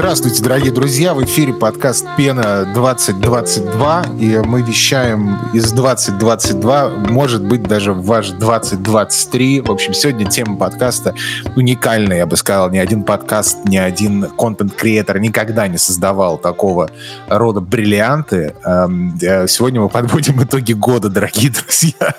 Здравствуйте, дорогие друзья! В эфире подкаст «Пена 2022», и мы вещаем из 2022, может быть, даже в ваш 2023. В общем, сегодня тема подкаста уникальная, я бы сказал. Ни один подкаст, ни один контент-креатор никогда не создавал такого рода бриллианты. Эм, э, сегодня мы подводим итоги года, дорогие друзья.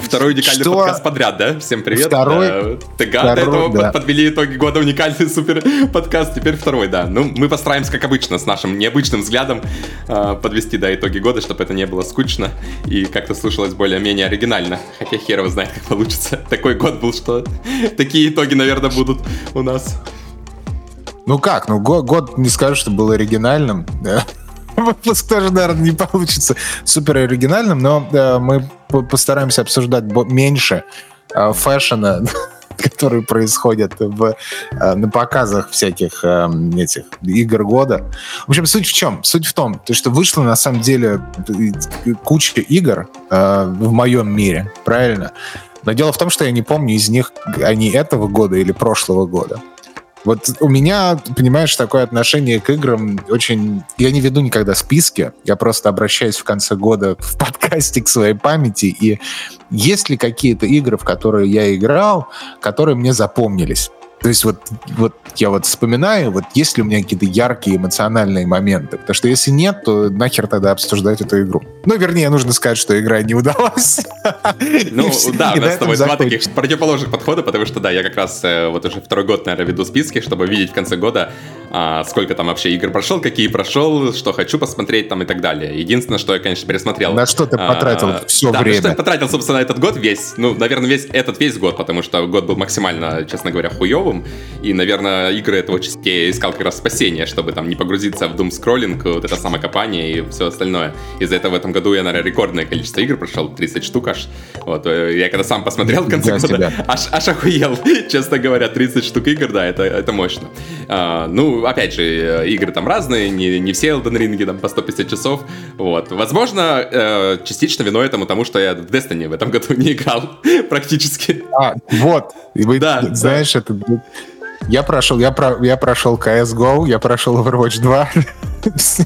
Второй уникальный Что? подкаст подряд, да? Всем привет. Второй. ТГ до этого да. подвели итоги года, уникальный супер подкаст. Теперь второй второй, да. Ну, мы постараемся, как обычно, с нашим необычным взглядом э, подвести до итоги года, чтобы это не было скучно и как-то слушалось более-менее оригинально. Хотя хер его знает, как получится. Такой год был, что такие итоги, наверное, будут у нас. Ну как, ну год, год не скажу, что был оригинальным. Выпуск тоже, наверное, не получится супер оригинальным, но э, мы постараемся обсуждать меньше э, фэшена которые происходят в, э, на показах всяких э, этих игр года. В общем, суть в чем? Суть в том, то, что вышло на самом деле куча игр э, в моем мире, правильно? Но дело в том, что я не помню из них они этого года или прошлого года. Вот у меня, понимаешь, такое отношение к играм очень... Я не веду никогда списки, я просто обращаюсь в конце года в подкасте к своей памяти, и есть ли какие-то игры, в которые я играл, которые мне запомнились? То есть вот, вот я вот вспоминаю, вот есть ли у меня какие-то яркие эмоциональные моменты. Потому что если нет, то нахер тогда обсуждать эту игру. Ну, вернее, нужно сказать, что игра не удалась. Ну, да, у нас с тобой два таких противоположных подхода, потому что, да, я как раз э, вот уже второй год, наверное, веду списки, чтобы видеть в конце года, а, сколько там вообще игр прошел, какие прошел, что хочу посмотреть там и так далее. Единственное, что я, конечно, пересмотрел. На что ты а, потратил все время? Да, что я потратил, собственно, этот год весь. Ну, наверное, весь этот весь год, потому что год был максимально, честно говоря, хуевым. И, наверное, игры этого частей искал как раз спасение, чтобы там не погрузиться в дум скроллинг, вот это самокопание и все остальное. Из-за этого в этом году я, наверное, рекордное количество игр прошел, 30 штук аж. Вот, э, я когда сам посмотрел в конце года, аж, аж охуел, честно говоря, 30 штук игр, да, это, это мощно. А, ну, опять же, э, игры там разные, не, не все Elden Ring там по 150 часов, вот. Возможно, э, частично виной этому тому, что я в Destiny в этом году не играл практически. А, вот. И вы, да, знаешь, да. это я прошел, я, про, я прошел CSGO, я прошел Overwatch 2.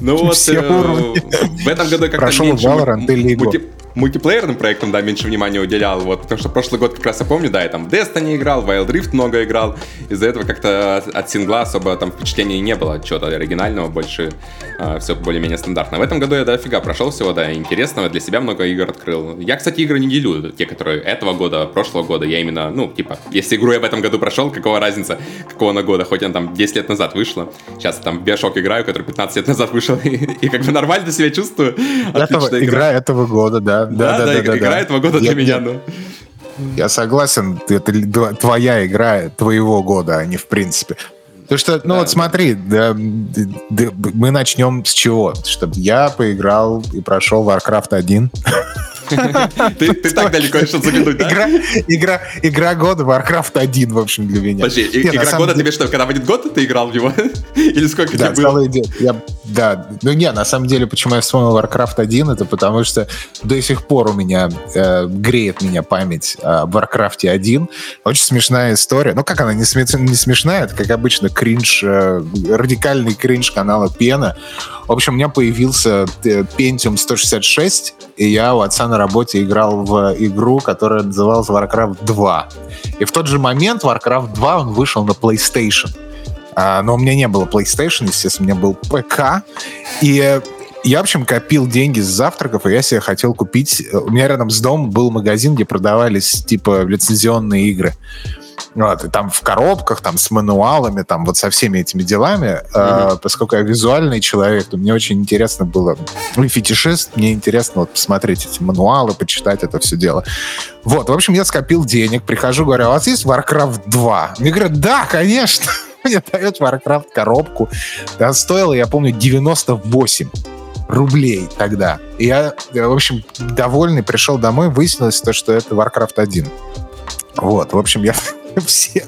Ну вот, э, в этом году как-то Прошел Valorant и League мультиплеерным проектам, да, меньше внимания уделял, вот, потому что прошлый год как раз я помню, да, я там в Destiny играл, в Wild Rift много играл, из-за этого как-то от сингла особо там впечатлений не было, чего-то оригинального, больше э, все более-менее стандартно. В этом году я дофига прошел всего, да, интересного, для себя много игр открыл. Я, кстати, игры не делю, те, которые этого года, прошлого года, я именно, ну, типа, если игру я в этом году прошел, какого разница, какого на года, хоть она там 10 лет назад вышла, сейчас там в Bioshock играю, который 15 лет назад вышел, и, и как бы нормально себя чувствую. Этого, игра. игра этого года, да, да, да, да, да, игра этого года для меня, ну. Я согласен, это твоя игра твоего года, а не в принципе. Потому что, ну да, вот смотри, да, да, мы начнем с чего? Чтобы я поиграл и прошел Warcraft 1. Ты, так далеко решил заглянуть, да? Игра, года Warcraft 1, в общем, для меня. Подожди, игра года тебе что, когда будет год, ты играл в него? Или сколько тебе было? Да, ну не, на самом деле, почему я вспомнил Warcraft 1, это потому что до сих пор у меня э, греет меня память о Warcraft 1. Очень смешная история. Ну, как она не смешная, это, как обычно, кринж, э, радикальный кринж канала Пена. В общем, у меня появился э, Pentium 166, и я у отца на работе играл в игру, которая называлась Warcraft 2. И в тот же момент Warcraft 2 он вышел на PlayStation. А, но у меня не было PlayStation, естественно, у меня был ПК. И я, в общем, копил деньги с завтраков, и я себе хотел купить... У меня рядом с домом был магазин, где продавались, типа, лицензионные игры. Вот, и там в коробках, там с мануалами, там вот со всеми этими делами. Mm-hmm. Э, поскольку я визуальный человек, то мне очень интересно было, ну и фетишист, мне интересно вот посмотреть эти мануалы, почитать это все дело. Вот, в общем, я скопил денег, прихожу, говорю, а у вас есть Warcraft 2? Мне говорят, да, конечно. Мне дают Warcraft коробку. Да, стоило, я помню, 98 рублей тогда. И я, в общем, довольный пришел домой, выяснилось то, что это Warcraft 1. Вот, в общем, я все,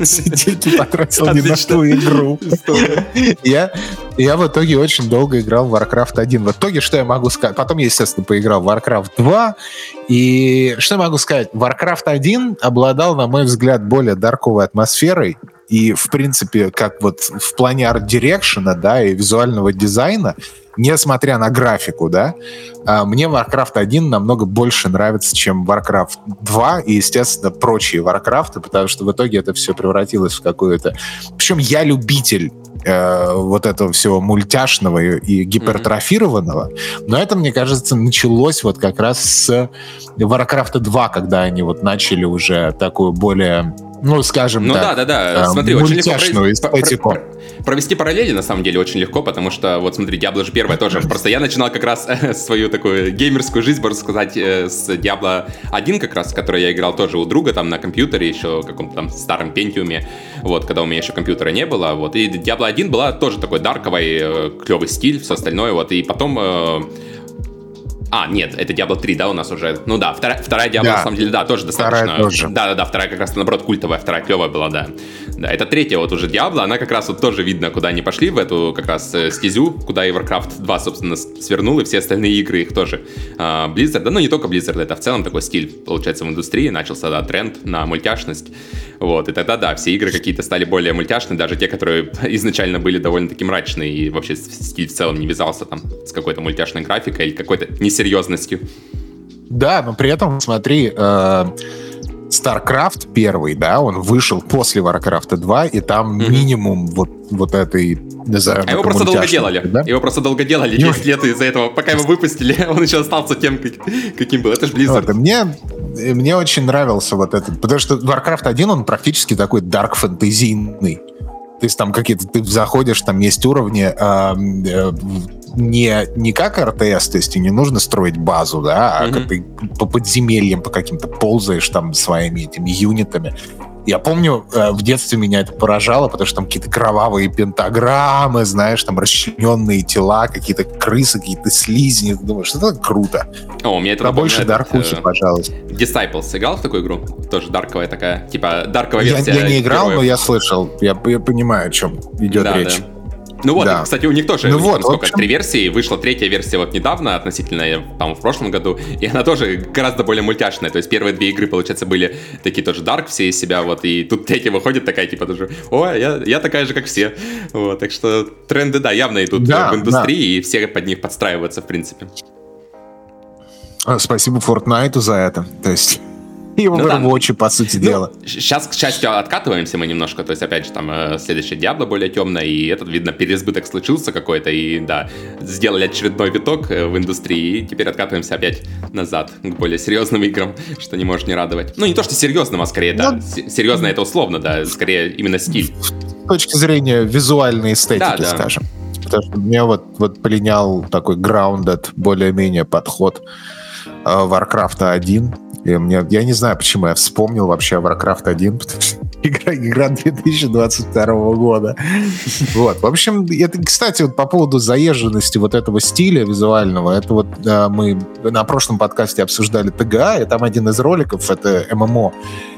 все деньги потратил не на ту игру. я, я в итоге очень долго играл в Warcraft 1. В итоге, что я могу сказать? Потом я, естественно, поиграл в Warcraft 2. И что я могу сказать? Warcraft 1 обладал, на мой взгляд, более дарковой атмосферой, и, в принципе, как вот в плане арт-дирекшена, да, и визуального дизайна, несмотря на графику, да, а, мне Warcraft 1 намного больше нравится, чем Warcraft 2 и, естественно, прочие Warcraft, потому что в итоге это все превратилось в какую-то... Причем я любитель э, вот этого всего мультяшного и, гипертрофированного, но это, мне кажется, началось вот как раз с Warcraft 2, когда они вот начали уже такую более ну, скажем ну, так. Ну да, да, да. Э, смотри, очень легко эстетику. провести параллели на самом деле очень легко, потому что, вот смотри, Diablo же первая тоже. Просто я начинал как раз свою такую геймерскую жизнь, можно сказать, э, с Diablo 1 как раз, который я играл тоже у друга там на компьютере, еще каком-то там старом пентиуме, вот, когда у меня еще компьютера не было, вот. И Diablo 1 была тоже такой дарковый, э, клевый стиль, все остальное, вот. И потом а, нет, это Diablo 3, да, у нас уже. Ну да, вторая, вторая Diablo, да. на самом деле, да, тоже достаточно. Вторая тоже. Да, да, да, вторая как раз наоборот культовая, вторая клевая была, да. Да, это третья вот уже Diablo, она как раз вот тоже видно, куда они пошли, в эту как раз э, стезю, куда и Warcraft 2, собственно, свернул, и все остальные игры их тоже. А, Blizzard, да, ну не только Blizzard, это в целом такой стиль, получается, в индустрии, начался, да, тренд на мультяшность. Вот, и тогда, да, все игры какие-то стали более мультяшные, даже те, которые изначально были довольно-таки мрачные, и вообще стиль в целом не вязался там с какой-то мультяшной графикой или какой-то несерьезностью. Да, но при этом, смотри, э, StarCraft первый, да, он вышел после Warcraft 2, и там mm-hmm. минимум вот, вот этой назовем, а его просто долго делали. Да? Его просто долго делали 10 лет из-за этого. Пока его выпустили, он еще остался тем, каким был. Это же Blizzard. Вот, мне, мне очень нравился вот этот, потому что Warcraft 1, он практически такой дарк фэнтезийный. То есть там какие-то, ты заходишь, там есть уровни, э, не, не как РТС, то есть не нужно строить базу, да, а mm-hmm. ты по подземельям по каким-то ползаешь там своими этими юнитами. Я помню, э, в детстве меня это поражало, потому что там какие-то кровавые пентаграммы, знаешь, там расчлененные тела, какие-то крысы, какие-то слизни. Ты думаешь, это круто. О, меня это Про больше даркухи, э, пожалуйста. Disciples играл в такую игру? Тоже дарковая такая, типа дарковая версия. Я, я не играл, героев. но я слышал. Я, я понимаю, о чем идет да, речь. Да. Ну вот, да. кстати, у них тоже, ну вот, сколько, общем... три версии, вышла третья версия вот недавно, относительно, там, в прошлом году, и она тоже гораздо более мультяшная, то есть первые две игры, получается, были такие тоже дарк все из себя, вот, и тут третья выходит такая, типа, тоже, о, я, я такая же, как все, вот, так что тренды, да, явно идут да, в индустрии, да. и все под них подстраиваются, в принципе. А, спасибо Fortnite за это, то есть и в ну, Overwatch, по сути ну, дела. Сейчас, к счастью, откатываемся мы немножко. То есть, опять же, там э, следующая Диабло более темная, и этот, видно, переизбыток случился какой-то, и да, сделали очередной виток э, в индустрии, и теперь откатываемся опять назад к более серьезным играм, что не может не радовать. Ну, не то, что серьезным, а скорее, да. Ну, серьезно это условно, да, скорее именно стиль. С точки зрения визуальной эстетики, скажем. Потому что мне вот, вот полинял такой grounded, более-менее подход э, Warcraft 1 и мне, я не знаю, почему я вспомнил вообще Warcraft 1, потому что игра, игра 2022 года. Вот. В общем, это, кстати, вот по поводу заезженности вот этого стиля визуального, это вот да, мы на прошлом подкасте обсуждали ТГА, и там один из роликов, это ММО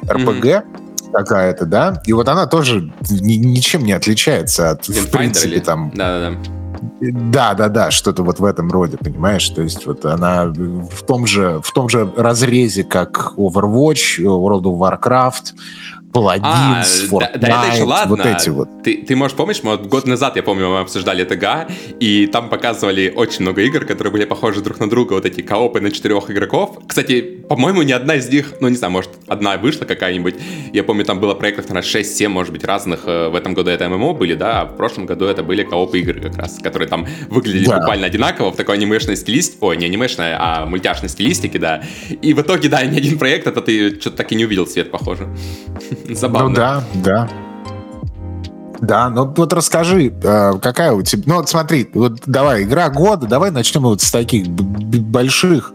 РПГ, mm-hmm. какая-то, да, и вот она тоже ни, ничем не отличается от, в принципе, или... там... Да-да-да да, да, да, что-то вот в этом роде, понимаешь? То есть вот она в том же, в том же разрезе, как Overwatch, World of Warcraft, Paladins, а, Fortnite, да, да, это еще ладно. вот эти вот. Ты, ты можешь помнишь, мы вот год назад, я помню, мы обсуждали ТГ, и там показывали очень много игр, которые были похожи друг на друга, вот эти коопы на четырех игроков. Кстати, по-моему, ни одна из них, ну не знаю, может, одна вышла какая-нибудь. Я помню, там было проектов, на 6-7, может быть, разных. Э, в этом году это ММО были, да, а в прошлом году это были коопы игры как раз, которые там выглядели да. буквально одинаково, в такой анимешной стилистике, ой, не анимешной, а мультяшной стилистике, да. И в итоге, да, ни один проект, это ты что-то так и не увидел свет, похоже. Забавно. Ну да, да. Да, ну вот расскажи, э, какая у тебя... Ну вот смотри, вот давай, игра года, давай начнем вот с таких больших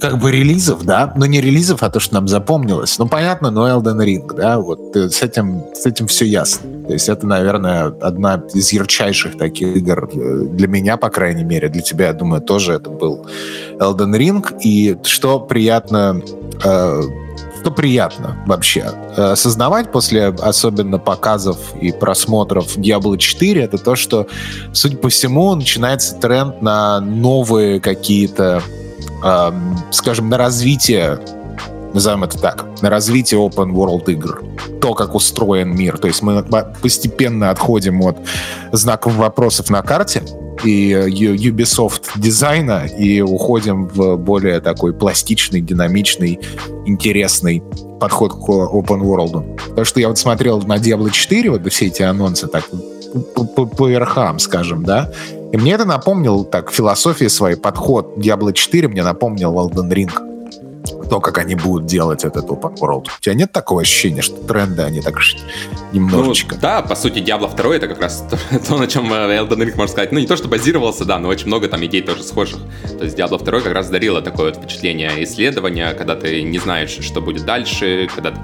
как бы релизов, да, но не релизов, а то, что нам запомнилось. Ну, понятно, но Elden Ring, да, вот э, с этим, с этим все ясно. То есть это, наверное, одна из ярчайших таких игр э, для меня, по крайней мере, для тебя, я думаю, тоже это был Elden Ring. И что приятно э, что приятно вообще э, осознавать после особенно показов и просмотров Diablo 4, это то, что, судя по всему, начинается тренд на новые какие-то, э, скажем, на развитие назовем это так, на развитие open world игр. То, как устроен мир. То есть мы постепенно отходим от знаков вопросов на карте и э, Ubisoft дизайна и уходим в более такой пластичный, динамичный, интересный подход к open world. Потому что я вот смотрел на Diablo 4, вот все эти анонсы так по, верхам, скажем, да, и мне это напомнил, так, философия свой, подход Diablo 4 мне напомнил Elden Ring то, как они будут делать этот open world. У тебя нет такого ощущения, что тренды, они так немножечко... Ну, да, по сути, Diablo 2 это как раз то, то, на чем э, Elden Ring, можно сказать, ну, не то, что базировался, да, но очень много там идей тоже схожих. То есть Diablo 2 как раз дарило такое вот впечатление исследования, когда ты не знаешь, что будет дальше, когда ты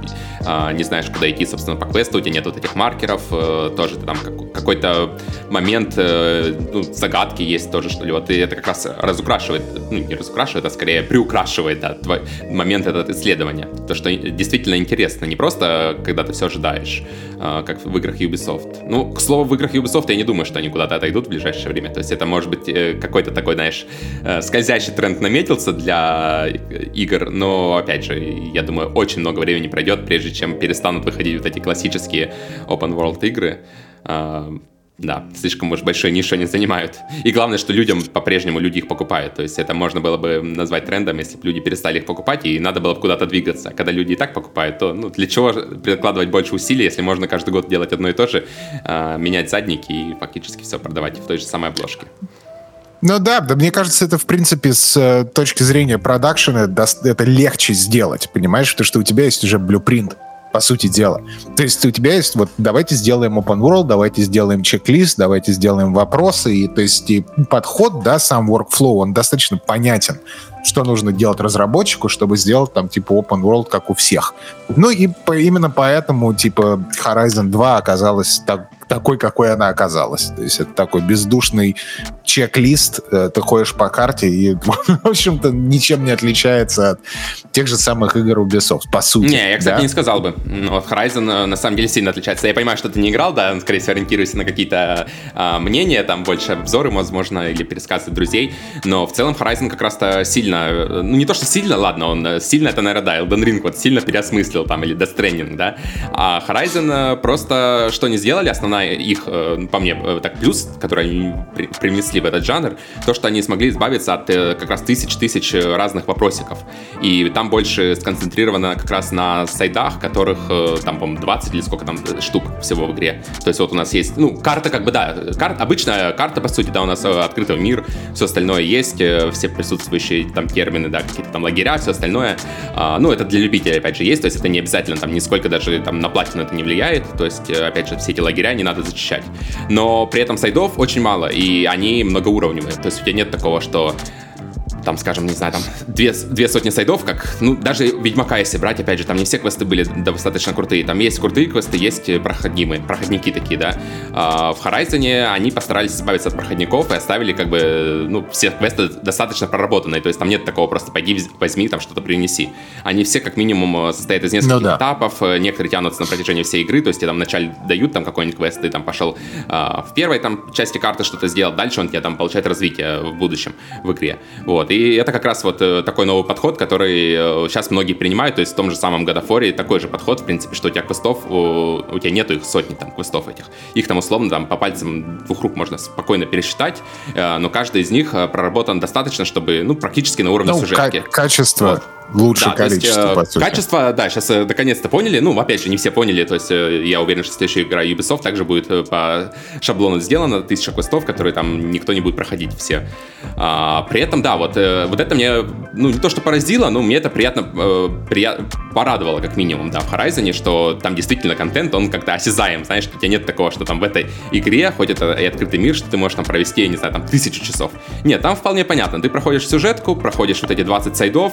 а, не знаешь, куда идти, собственно, по квесту, у тебя нет вот этих маркеров, э, тоже ты там как, какой-то момент э, ну, загадки есть тоже, что ли, вот и это как раз разукрашивает, ну, не разукрашивает, а скорее приукрашивает, да, твой момент этот исследования. То, что действительно интересно, не просто когда ты все ожидаешь, а, как в играх Ubisoft. Ну, к слову, в играх Ubisoft я не думаю, что они куда-то отойдут в ближайшее время. То есть это может быть э, какой-то такой, знаешь, э, скользящий тренд наметился для игр, но, опять же, я думаю, очень много времени пройдет, прежде чем перестанут выходить вот эти классические open world игры. А, да, слишком уж большой нишу они занимают. И главное, что людям по-прежнему люди их покупают. То есть это можно было бы назвать трендом, если бы люди перестали их покупать, и надо было бы куда-то двигаться. Когда люди и так покупают, то ну, для чего прикладывать больше усилий, если можно каждый год делать одно и то же, э, менять задники и фактически все продавать в той же самой обложке. Ну да, да, мне кажется, это в принципе с э, точки зрения продакшена это легче сделать, понимаешь, потому что у тебя есть уже блюпринт по сути дела. То есть у тебя есть вот давайте сделаем open world, давайте сделаем чек-лист, давайте сделаем вопросы, и то есть и подход, да, сам workflow, он достаточно понятен что нужно делать разработчику, чтобы сделать там типа open world, как у всех. Ну и по, именно поэтому типа Horizon 2 оказалась так, такой, какой она оказалась. То есть это такой бездушный чек-лист, э, ты ходишь по карте и, в общем-то, ничем не отличается от тех же самых игр Ubisoft, по сути. Не, я, кстати, да? не сказал бы. Вот Horizon э, на самом деле сильно отличается. Я понимаю, что ты не играл, да, скорее всего, ориентируешься на какие-то а, мнения, там больше обзоры, возможно, или пересказы друзей, но в целом Horizon как раз-то сильно, э, ну не то, что сильно, ладно, он сильно, это, наверное, да, Elden Ring вот сильно переосмыслил там, или Death Stranding, да, а Horizon просто что не сделали, основная их, по мне, так плюс, который они принесли в этот жанр, то, что они смогли избавиться от э, как раз тысяч-тысяч э, разных вопросиков. И там больше сконцентрировано как раз на сайдах, которых э, там, по 20 или сколько там штук всего в игре. То есть вот у нас есть, ну, карта как бы, да, карта, обычная карта, по сути, да, у нас открытый мир, все остальное есть, все присутствующие там термины, да, какие-то там лагеря, все остальное. А, ну, это для любителей, опять же, есть, то есть это не обязательно, там, нисколько даже там на платину это не влияет, то есть, опять же, все эти лагеря не надо зачищать. Но при этом сайдов очень мало, и они многоуровневые. То есть у тебя нет такого, что там, скажем, не знаю, там две, две сотни сайдов, как, ну, даже Ведьмака, если брать, опять же, там не все квесты были достаточно крутые. Там есть крутые квесты, есть проходимые, проходники такие, да. А в Horizon они постарались избавиться от проходников и оставили, как бы, ну, все квесты достаточно проработанные. То есть там нет такого просто пойди, возьми, там что-то принеси. Они все, как минимум, состоят из нескольких ну, да. этапов, некоторые тянутся на протяжении всей игры, то есть тебе там вначале дают там какой-нибудь квест, ты там пошел а, в первой там части карты что-то сделал, дальше он тебе там получает развитие в будущем в игре. Вот. И это как раз вот э, такой новый подход, который сейчас э, многие принимают, то есть в том же самом War такой же подход, в принципе, что у тебя квестов, у, у тебя нету их сотни там квестов этих. Их там условно там по пальцам двух рук можно спокойно пересчитать, э, но каждый из них проработан достаточно, чтобы, ну, практически на уровне ну, сюжетки. Качество. Вот лучше да, количество, есть, по сути. Качество, да, сейчас наконец-то поняли. Ну, опять же, не все поняли. То есть я уверен, что следующая игра Ubisoft также будет по шаблону сделана. Тысяча квестов, которые там никто не будет проходить все. А, при этом, да, вот, вот это мне, ну, не то, что поразило, но мне это приятно, э, прия... порадовало, как минимум, да, в Horizon, что там действительно контент, он как-то осязаем, знаешь, у тебя нет такого, что там в этой игре, хоть это и открытый мир, что ты можешь там провести, я не знаю, там тысячу часов. Нет, там вполне понятно. Ты проходишь сюжетку, проходишь вот эти 20 сайдов,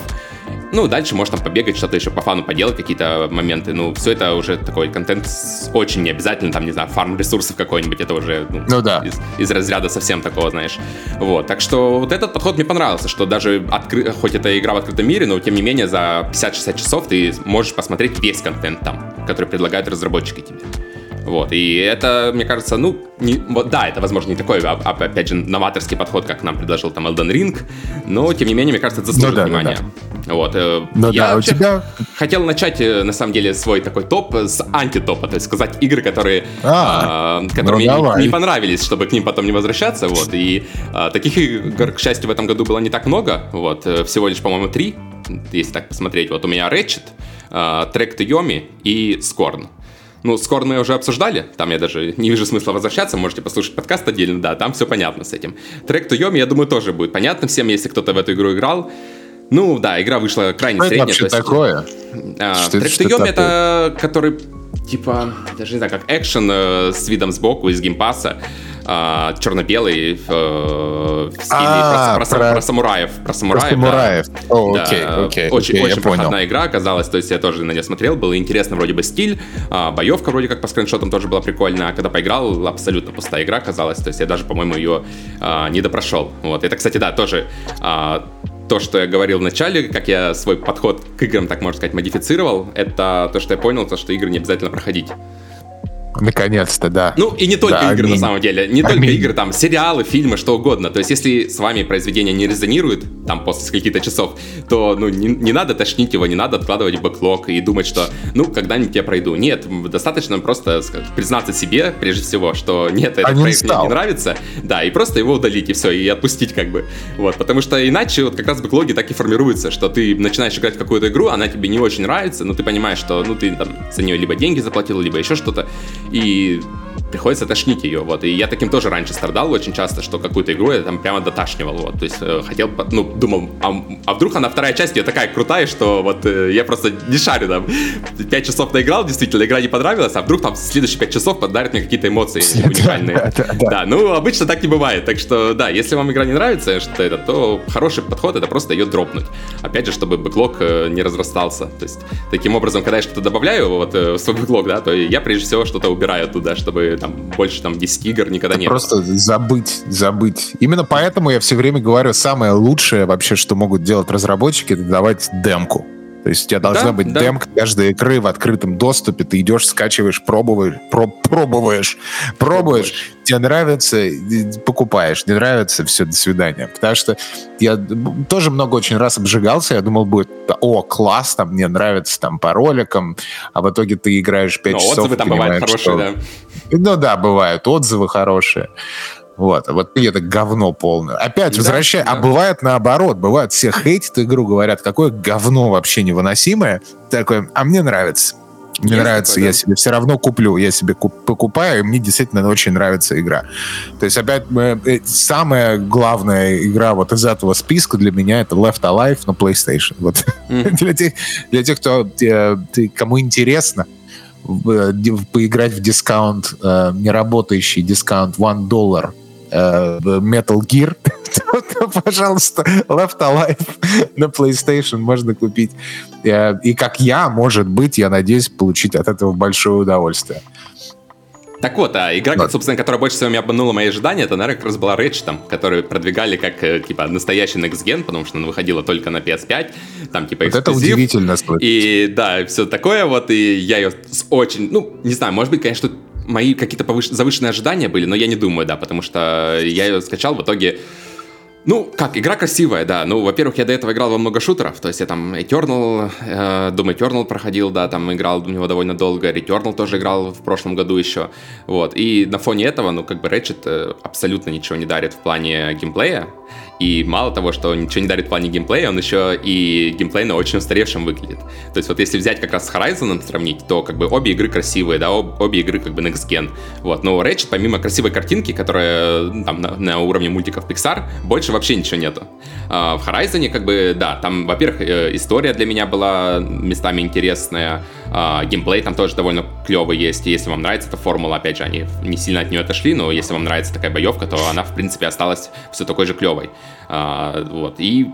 ну, дальше там побегать, что-то еще по фану поделать, какие-то моменты. Ну, все это уже такой контент очень необязательно, там, не знаю, фарм ресурсов какой-нибудь, это уже ну, ну, да. из, из разряда совсем такого, знаешь. Вот, так что вот этот подход мне понравился, что даже откры... хоть это игра в открытом мире, но тем не менее за 50-60 часов ты можешь посмотреть весь контент там, который предлагают разработчики тебе. Вот, и это, мне кажется, ну, не, да, это, возможно, не такой, а, а, опять же, новаторский подход, как нам предложил там Elden Ring, но, тем не менее, мне кажется, это заслуживает ну, да, внимания. Да, да. Вот, э, ну, я да, у тебя... хотел начать, э, на самом деле, свой такой топ с антитопа, то есть сказать игры, которые, а, э, которые ну, мне не, не понравились, чтобы к ним потом не возвращаться, вот, и э, таких игр, к счастью, в этом году было не так много, вот, э, всего лишь, по-моему, три, если так посмотреть, вот у меня Ratchet, э, Трек Йоми и Scorn. Ну, Scorn мы уже обсуждали, там я даже не вижу смысла возвращаться, можете послушать подкаст отдельно, да, там все понятно с этим. Trek to Yomi, я думаю, тоже будет понятно всем, если кто-то в эту игру играл. Ну, да, игра вышла крайне что средняя. Что это такое? А, Trek to Yomi это, который, типа, даже не знаю, как экшен э, с видом сбоку из Game Pass'а а, черно-белый э, в стиле а, про, про, про, про самураев. Про самураев. Про самураев. Да. О, да. окей, окей. Очень, окей, очень проходная игра оказалась, то есть я тоже на нее смотрел, было интересно вроде бы стиль, а, боевка вроде как по скриншотам тоже была прикольная, а когда поиграл, абсолютно пустая игра оказалась, то есть я даже, по-моему, ее а, не допрошел. Вот, это, кстати, да, тоже а, то, что я говорил в начале, как я свой подход к играм, так можно сказать, модифицировал, это то, что я понял, то, что игры не обязательно проходить. Наконец-то, да. Ну, и не только да, игры, аминь. на самом деле. Не аминь. только игры, там, сериалы, фильмы, что угодно. То есть, если с вами произведение не резонирует, там, после скольких-то часов, то, ну, не, не надо тошнить его, не надо откладывать в бэклог и думать, что, ну, когда-нибудь я пройду. Нет, достаточно просто признаться себе, прежде всего, что нет, этот а проект мне не нравится. Да, и просто его удалить, и все, и отпустить, как бы. Вот, потому что иначе вот как раз бэклоги так и формируются, что ты начинаешь играть в какую-то игру, она тебе не очень нравится, но ты понимаешь, что, ну, ты там за нее либо деньги заплатил, либо еще что-то, и приходится тошнить ее, вот, и я таким тоже раньше страдал очень часто, что какую-то игру я там прямо доташнивал, вот, то есть э, хотел, ну, думал, а, а вдруг она вторая часть ее такая крутая, что вот э, я просто не шарю там, пять часов наиграл, действительно, игра не понравилась, а вдруг там следующие пять часов подарит мне какие-то эмоции уникальные. Да, ну, обычно так не бывает, так что, да, если вам игра не нравится, что это, то хороший подход это просто ее дропнуть. Опять же, чтобы бэклог э, не разрастался, то есть, таким образом, когда я что-то добавляю вот э, в свой бэклог, да, то я прежде всего что-то убираю туда, чтобы там больше там 10 игр никогда не Просто было. забыть, забыть. Именно поэтому я все время говорю, самое лучшее вообще, что могут делать разработчики, это давать демку. То есть у тебя должна да, быть да. демка каждой игры в открытом доступе. Ты идешь, скачиваешь, пробуешь, проб, пробуешь, пробуешь. Тебе нравится, покупаешь. Не нравится, все, до свидания. Потому что я тоже много очень раз обжигался. Я думал, будет, о, класс, там, мне нравится там по роликам. А в итоге ты играешь 5 Но часов. отзывы там бывают хорошие, что... да. Ну да, бывают отзывы хорошие. Вот, вот это говно полное. Опять да, возвращай. Да. А бывает наоборот. Бывает, все хейтят игру, говорят, какое говно вообще невыносимое. Такое, а мне нравится. Мне Есть нравится, такое, да? я себе все равно куплю. Я себе куп, покупаю, и мне действительно очень нравится игра. То есть, опять, э, самая главная игра вот из этого списка для меня это Left Alive на PlayStation. Вот. Mm. для, тех, для тех, кто, э, кому интересно, э, поиграть в дискаунт, неработающий дискаунт One Dollar Э, Metal Gear, то, пожалуйста, Left Alive на PlayStation можно купить. Э, и как я, может быть, я надеюсь получить от этого большое удовольствие. Так вот, а игра, вот. собственно, которая больше всего меня обманула мои ожидания, это, наверное, как раз была Ratchet, которую продвигали как, э, типа, настоящий Next Gen, потому что она выходила только на PS5, там, типа, эксклюзив. Вот это удивительно. Слышать. И, да, все такое вот, и я ее с очень, ну, не знаю, может быть, конечно, мои какие-то повыш... завышенные ожидания были, но я не думаю, да, потому что я ее скачал в итоге. Ну, как, игра красивая, да. Ну, во-первых, я до этого играл во много шутеров. То есть я там Eternal, э, Doom Eternal проходил, да, там играл в него довольно долго. Returnal тоже играл в прошлом году еще. Вот. И на фоне этого, ну, как бы Ratchet э, абсолютно ничего не дарит в плане геймплея. И мало того, что ничего не дарит в плане геймплея, он еще и геймплейно очень устаревшим выглядит. То есть вот если взять как раз с Horizon сравнить, то как бы обе игры красивые, да, об, обе игры как бы next gen. Вот, но Ratchet, помимо красивой картинки, которая там на, на уровне мультиков Pixar, больше вообще ничего нету. А в Horizon как бы, да, там, во-первых, э, история для меня была местами интересная, а, геймплей там тоже довольно клевый есть, и если вам нравится эта формула, опять же, они не сильно от нее отошли, но если вам нравится такая боевка, то она, в принципе, осталась все такой же клевой. А, вот, и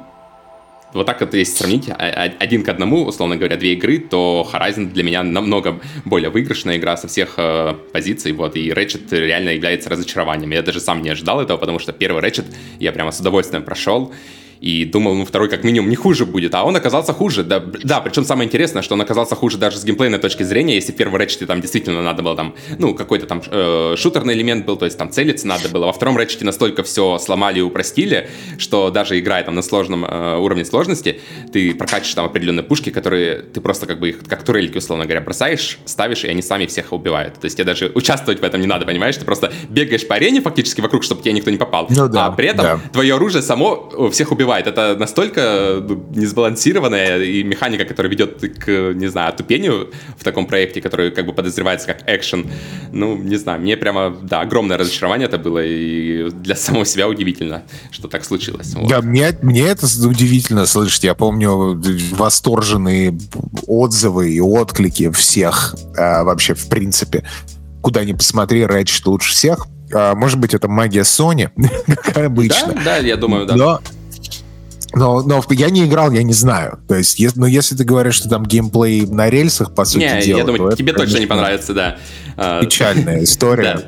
вот так вот, если сравнить один к одному, условно говоря, две игры, то Horizon для меня намного более выигрышная игра со всех э, позиций, вот, и Ratchet реально является разочарованием. Я даже сам не ожидал этого, потому что первый Ratchet я прямо с удовольствием прошел, и думал, ну, второй как минимум не хуже будет, а он оказался хуже. Да, да причем самое интересное, что он оказался хуже даже с геймплейной точки зрения, если в первом Ratchet там действительно надо было там, ну, какой-то там э, шутерный элемент был, то есть там целиться надо было. Во втором Ratchet настолько все сломали и упростили, что даже играя там на сложном э, уровне сложности, ты прокачиваешь там определенные пушки, которые ты просто как бы их, как турельки, условно говоря, бросаешь, ставишь, и они сами всех убивают. То есть тебе даже участвовать в этом не надо, понимаешь? Ты просто бегаешь по арене фактически вокруг, чтобы тебе никто не попал. Ну, да, а при этом да. твое оружие само э, всех убивает. Это настолько ну, несбалансированная и механика, которая ведет к, не знаю, отупению в таком проекте, который как бы подозревается как экшен. Ну, не знаю, мне прямо, да, огромное разочарование это было, и для самого себя удивительно, что так случилось. Вот. Да, мне, мне это удивительно слышать. Я помню восторженные отзывы и отклики всех а, вообще, в принципе. Куда ни посмотри, Ratchet лучше всех. А, может быть, это магия Sony, как обычно. Да, да, я думаю, да. Но но, но я не играл, я не знаю. То есть, если, но если ты говоришь, что там геймплей на рельсах, по сути не, дела... я думаю, тебе это, точно конечно, не понравится, да. А, печальная история.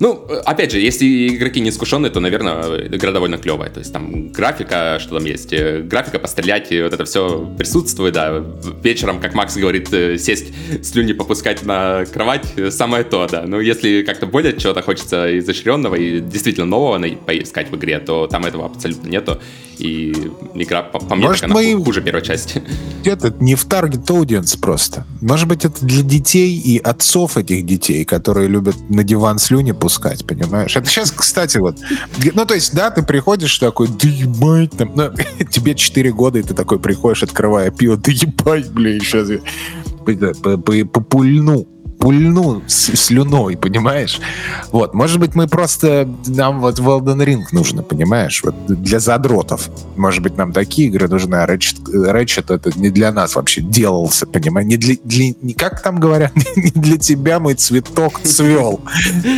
Ну, опять же, если игроки не искушенные, то, наверное, игра довольно клевая. То есть там графика, что там есть, э, графика пострелять, и вот это все присутствует, да. Вечером, как Макс говорит, э, сесть, слюни попускать на кровать, э, самое то, да. Но если как-то более чего-то хочется изощренного и действительно нового поискать в игре, то там этого абсолютно нету. И игра, по, по мне, Может, так мы... хуже первой части. Это не в target audience просто. Может быть, это для детей и отцов этих детей, которые любят на диван слюни пускать, понимаешь? Это сейчас, кстати, вот... Ну, то есть, да, ты приходишь такой, да ебать, там, ну, тебе 4 года, и ты такой приходишь, открывая пиво, да ебать, блин, сейчас я попульну пульну с слюной, понимаешь? Вот, может быть, мы просто... Нам вот в Elden Ring нужно, понимаешь? Вот для задротов. Может быть, нам такие игры нужны, а Ratchet, Ratchet это не для нас вообще делался, понимаешь? Не для... для не, как там говорят? не для тебя мой цветок цвел.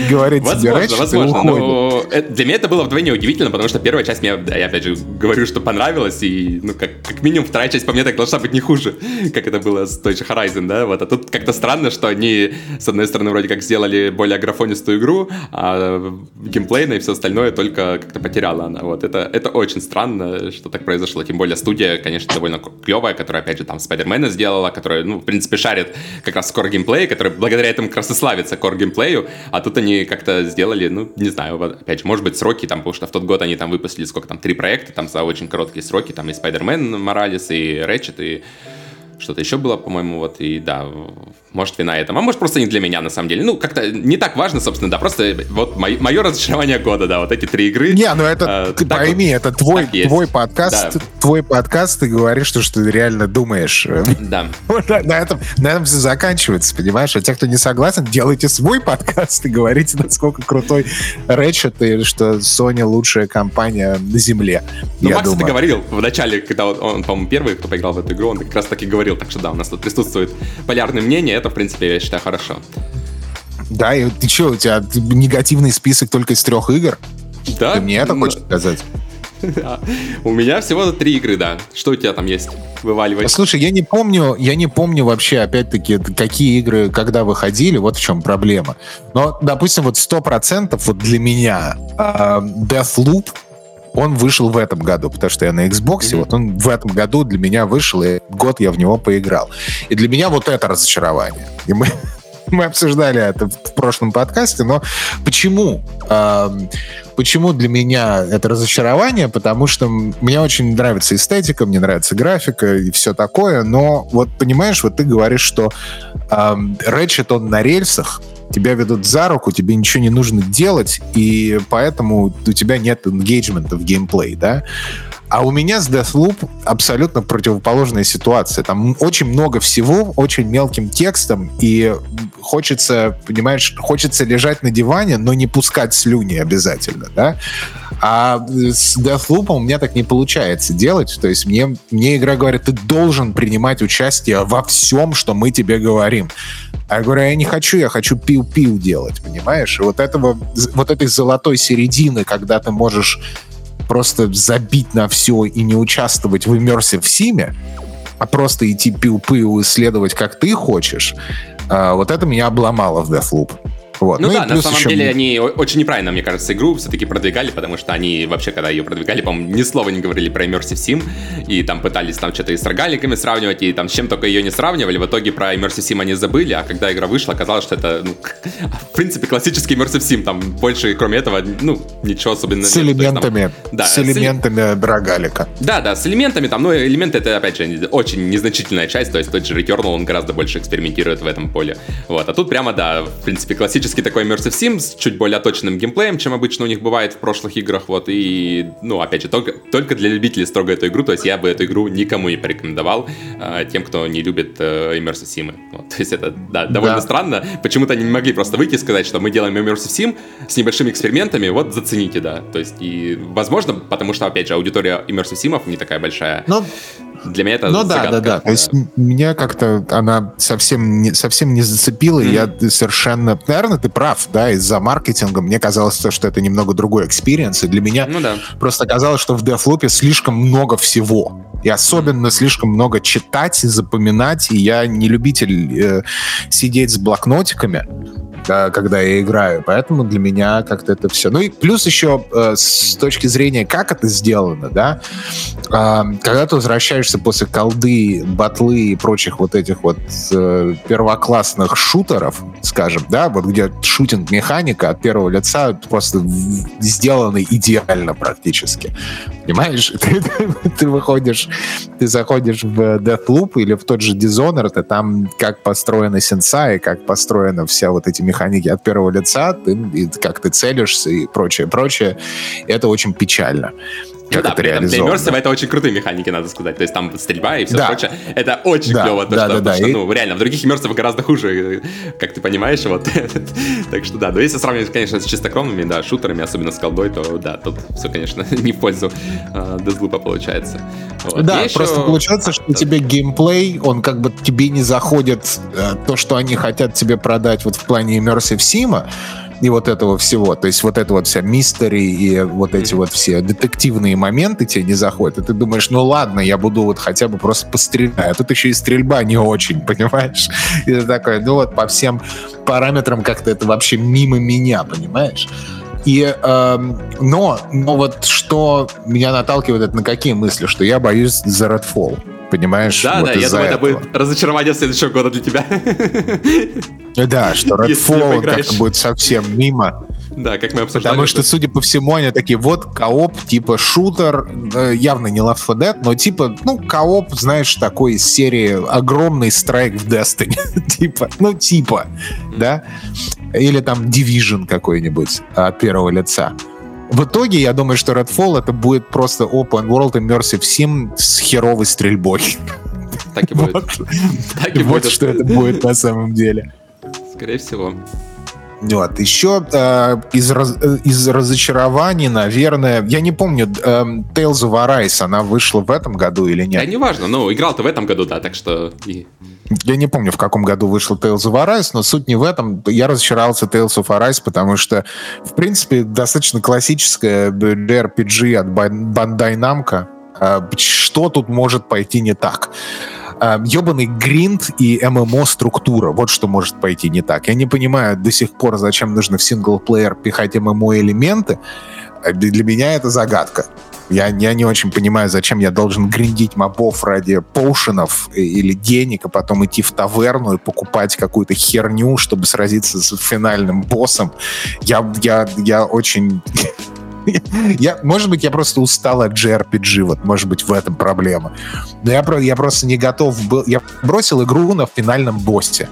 Говорит тебе Ratchet возможно. Но для меня это было вдвойне удивительно, потому что первая часть мне, я опять же говорю, что понравилась, и, ну, как, как минимум, вторая часть по мне так должна быть не хуже, как это было с той же Horizon, да? Вот, а тут как-то странно, что они с одной стороны, вроде как сделали более графонистую игру, а геймплейно и все остальное только как-то потеряла она. Вот это, это очень странно, что так произошло. Тем более студия, конечно, довольно клевая, которая, опять же, там Спайдермена сделала, которая, ну, в принципе, шарит как раз core геймплей, который благодаря этому как раз и славится core геймплею, а тут они как-то сделали, ну, не знаю, опять же, может быть, сроки там, потому что в тот год они там выпустили сколько там, три проекта, там за очень короткие сроки, там и Спайдермен Моралес, и Ratchet, и что-то еще было, по-моему, вот, и да, может, вина этом. А может, просто не для меня, на самом деле. Ну, как-то не так важно, собственно, да, просто вот мое, мое разочарование года, да, вот эти три игры. Не, ну это, а, ты пойми, вот, это твой, твой подкаст, да. твой подкаст, ты говоришь, что, что ты реально думаешь. Да. на, этом, на этом все заканчивается, понимаешь? А те, кто не согласен, делайте свой подкаст и говорите, насколько крутой Ratchet и что Sony лучшая компания на Земле. Ну, Макс думаю. это говорил в начале, когда он, он по-моему, первый, кто поиграл в эту игру, он как раз таки говорил, так что да, у нас тут присутствует полярное мнение, это, в принципе, я считаю, хорошо. Да, и ты что, у тебя негативный список только из трех игр? Да. Ты мне это хочешь сказать? У меня всего три игры, да. Что у тебя там есть? Вываливай. Слушай, я не помню, я не помню вообще, опять-таки, какие игры, когда выходили, вот в чем проблема. Но, допустим, вот сто процентов вот для меня э, Deathloop он вышел в этом году, потому что я на Xbox, mm-hmm. вот он в этом году для меня вышел, и год я в него поиграл. И для меня вот это разочарование. И мы, мы обсуждали это в прошлом подкасте, но почему? Почему для меня это разочарование? Потому что мне очень нравится эстетика, мне нравится графика и все такое, но вот понимаешь, вот ты говоришь, что Ratchet, он на рельсах, тебя ведут за руку, тебе ничего не нужно делать, и поэтому у тебя нет engagement в геймплей, да? А у меня с Deathloop абсолютно противоположная ситуация. Там очень много всего, очень мелким текстом, и хочется, понимаешь, хочется лежать на диване, но не пускать слюни обязательно, да? А с Deathloop у меня так не получается делать. То есть мне, мне игра говорит, ты должен принимать участие во всем, что мы тебе говорим. А я говорю, я не хочу, я хочу пиу-пиу делать, понимаешь? И вот этого, вот этой золотой середины, когда ты можешь просто забить на все и не участвовать в immersive симе, а просто идти пиу-пиу исследовать, как ты хочешь, а, вот это меня обломало в Deathloop. Вот. Ну, ну да, на самом еще... деле они очень неправильно, мне кажется, игру все-таки продвигали, потому что они вообще, когда ее продвигали, по-моему, ни слова не говорили про Immersive Sim, и там пытались там что-то и с рогаликами сравнивать, и там с чем только ее не сравнивали, в итоге про Immersive Sim они забыли, а когда игра вышла, оказалось, что это, ну, в принципе, классический Immersive Sim, там больше, кроме этого, ну, ничего особенного С нет. элементами, есть, там, да, с элементами с... рогалика. Да, да, с элементами, там, ну, элементы это, опять же, очень незначительная часть, то есть тот же Returnal, он гораздо больше экспериментирует в этом поле. Вот, а тут прямо, да, в принципе, классический такой Immersive Sim, с чуть более точным геймплеем, чем обычно у них бывает в прошлых играх, вот, и, ну, опять же, только, только для любителей строго эту игру, то есть я бы эту игру никому не порекомендовал, э, тем, кто не любит э, Immersive Sim. Вот, то есть это, да, довольно да. странно, почему-то они не могли просто выйти и сказать, что мы делаем Immersive Sim с небольшими экспериментами, вот, зацените, да, то есть, и, возможно, потому что, опять же, аудитория Immersive Sim не такая большая. Но для меня это Ну да, да, да. То есть меня как-то она совсем не, совсем не зацепила. Mm-hmm. Я совершенно... Наверное, ты прав, да, из-за маркетинга. Мне казалось, что это немного другой experience. И для меня ну, да. просто казалось, что в Deathloop слишком много всего. И особенно слишком много читать и запоминать. И я не любитель э, сидеть с блокнотиками когда я играю. Поэтому для меня как-то это все. Ну и плюс еще э, с точки зрения, как это сделано, да, э, когда ты возвращаешься после колды, батлы и прочих вот этих вот э, первоклассных шутеров, скажем, да, вот где шутинг-механика от первого лица просто сделана идеально практически. Понимаешь? Ты, ты, ты выходишь, ты заходишь в Deathloop или в тот же Dishonored, и там как построена сенса и как построена вся вот эти механики от первого лица, ты, и как ты целишься и прочее, прочее. Это очень печально как ну, это да, реализовано. Для иммерсива это очень крутые механики, надо сказать. То есть там стрельба и все да. прочее. Это очень да, клево. То, да, что, да, да. Что, и... ну, реально, в других иммерсивах гораздо хуже, как ты понимаешь. Вот. так что да, но если сравнивать, конечно, с чистокровными, да, шутерами, особенно с колдой, то да, тут все, конечно, не в пользу э, Дезлупа получается. Вот. Да, Есть просто еще... получается, что да. тебе геймплей, он как бы тебе не заходит э, то, что они хотят тебе продать вот в плане Immersive Sim, и вот этого всего. То есть вот это вот вся мистери и вот эти вот все детективные моменты тебе не заходят. И ты думаешь, ну ладно, я буду вот хотя бы просто пострелять. А тут еще и стрельба не очень, понимаешь? И ты такой, ну вот по всем параметрам как-то это вообще мимо меня, понимаешь? И, э, но, но вот что меня наталкивает, это на какие мысли? Что я боюсь за Redfall понимаешь? Да, вот да, я думаю, этого. это будет разочарование следующего года для тебя. Да, что Redfall как-то будет совсем мимо. Да, как мы обсуждали. Потому что, судя по всему, они такие, вот кооп, типа шутер, э, явно не Left 4 Dead, но типа, ну, кооп, знаешь, такой из серии огромный страйк в Destiny. типа, ну, типа, да? Или там Division какой-нибудь от первого лица. В итоге, я думаю, что Redfall это будет просто Open World Immersive Sim с херовой стрельбой. Так и будет. Вот, так и вот будет. что это будет на самом деле. Скорее всего. Вот. Еще э, из, раз, э, из разочарований, наверное, я не помню, э, Tales of Arise, она вышла в этом году или нет? Да, неважно, ну, играл-то в этом году, да, так что... И... Я не помню, в каком году вышел Tales of Arise, но суть не в этом. Я разочаровался Tales of Arise, потому что, в принципе, достаточно классическая RPG от Bandai Namco. Э, что тут может пойти не так? ебаный эм, гринд и ММО-структура. Вот что может пойти не так. Я не понимаю до сих пор, зачем нужно в синглплеер пихать ММО-элементы. Для меня это загадка. Я, я не очень понимаю, зачем я должен гриндить мобов ради поушенов или денег, а потом идти в таверну и покупать какую-то херню, чтобы сразиться с финальным боссом. Я, я, я очень я, может быть, я просто устал от JRPG, вот, может быть, в этом проблема. Но я, я просто не готов был... Я бросил игру на финальном боссе.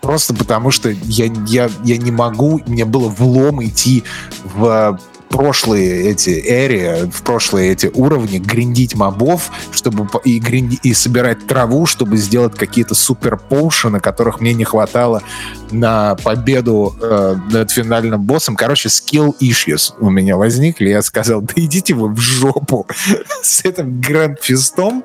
Просто потому что я, я, я не могу, мне было влом идти в прошлые эти эри, в прошлые эти уровни гриндить мобов, чтобы и, гринди, и собирать траву, чтобы сделать какие-то супер поушены, которых мне не хватало на победу э, над финальным боссом. Короче, skill issues у меня возникли. Я сказал, да идите вы в жопу с этим гранд-фистом,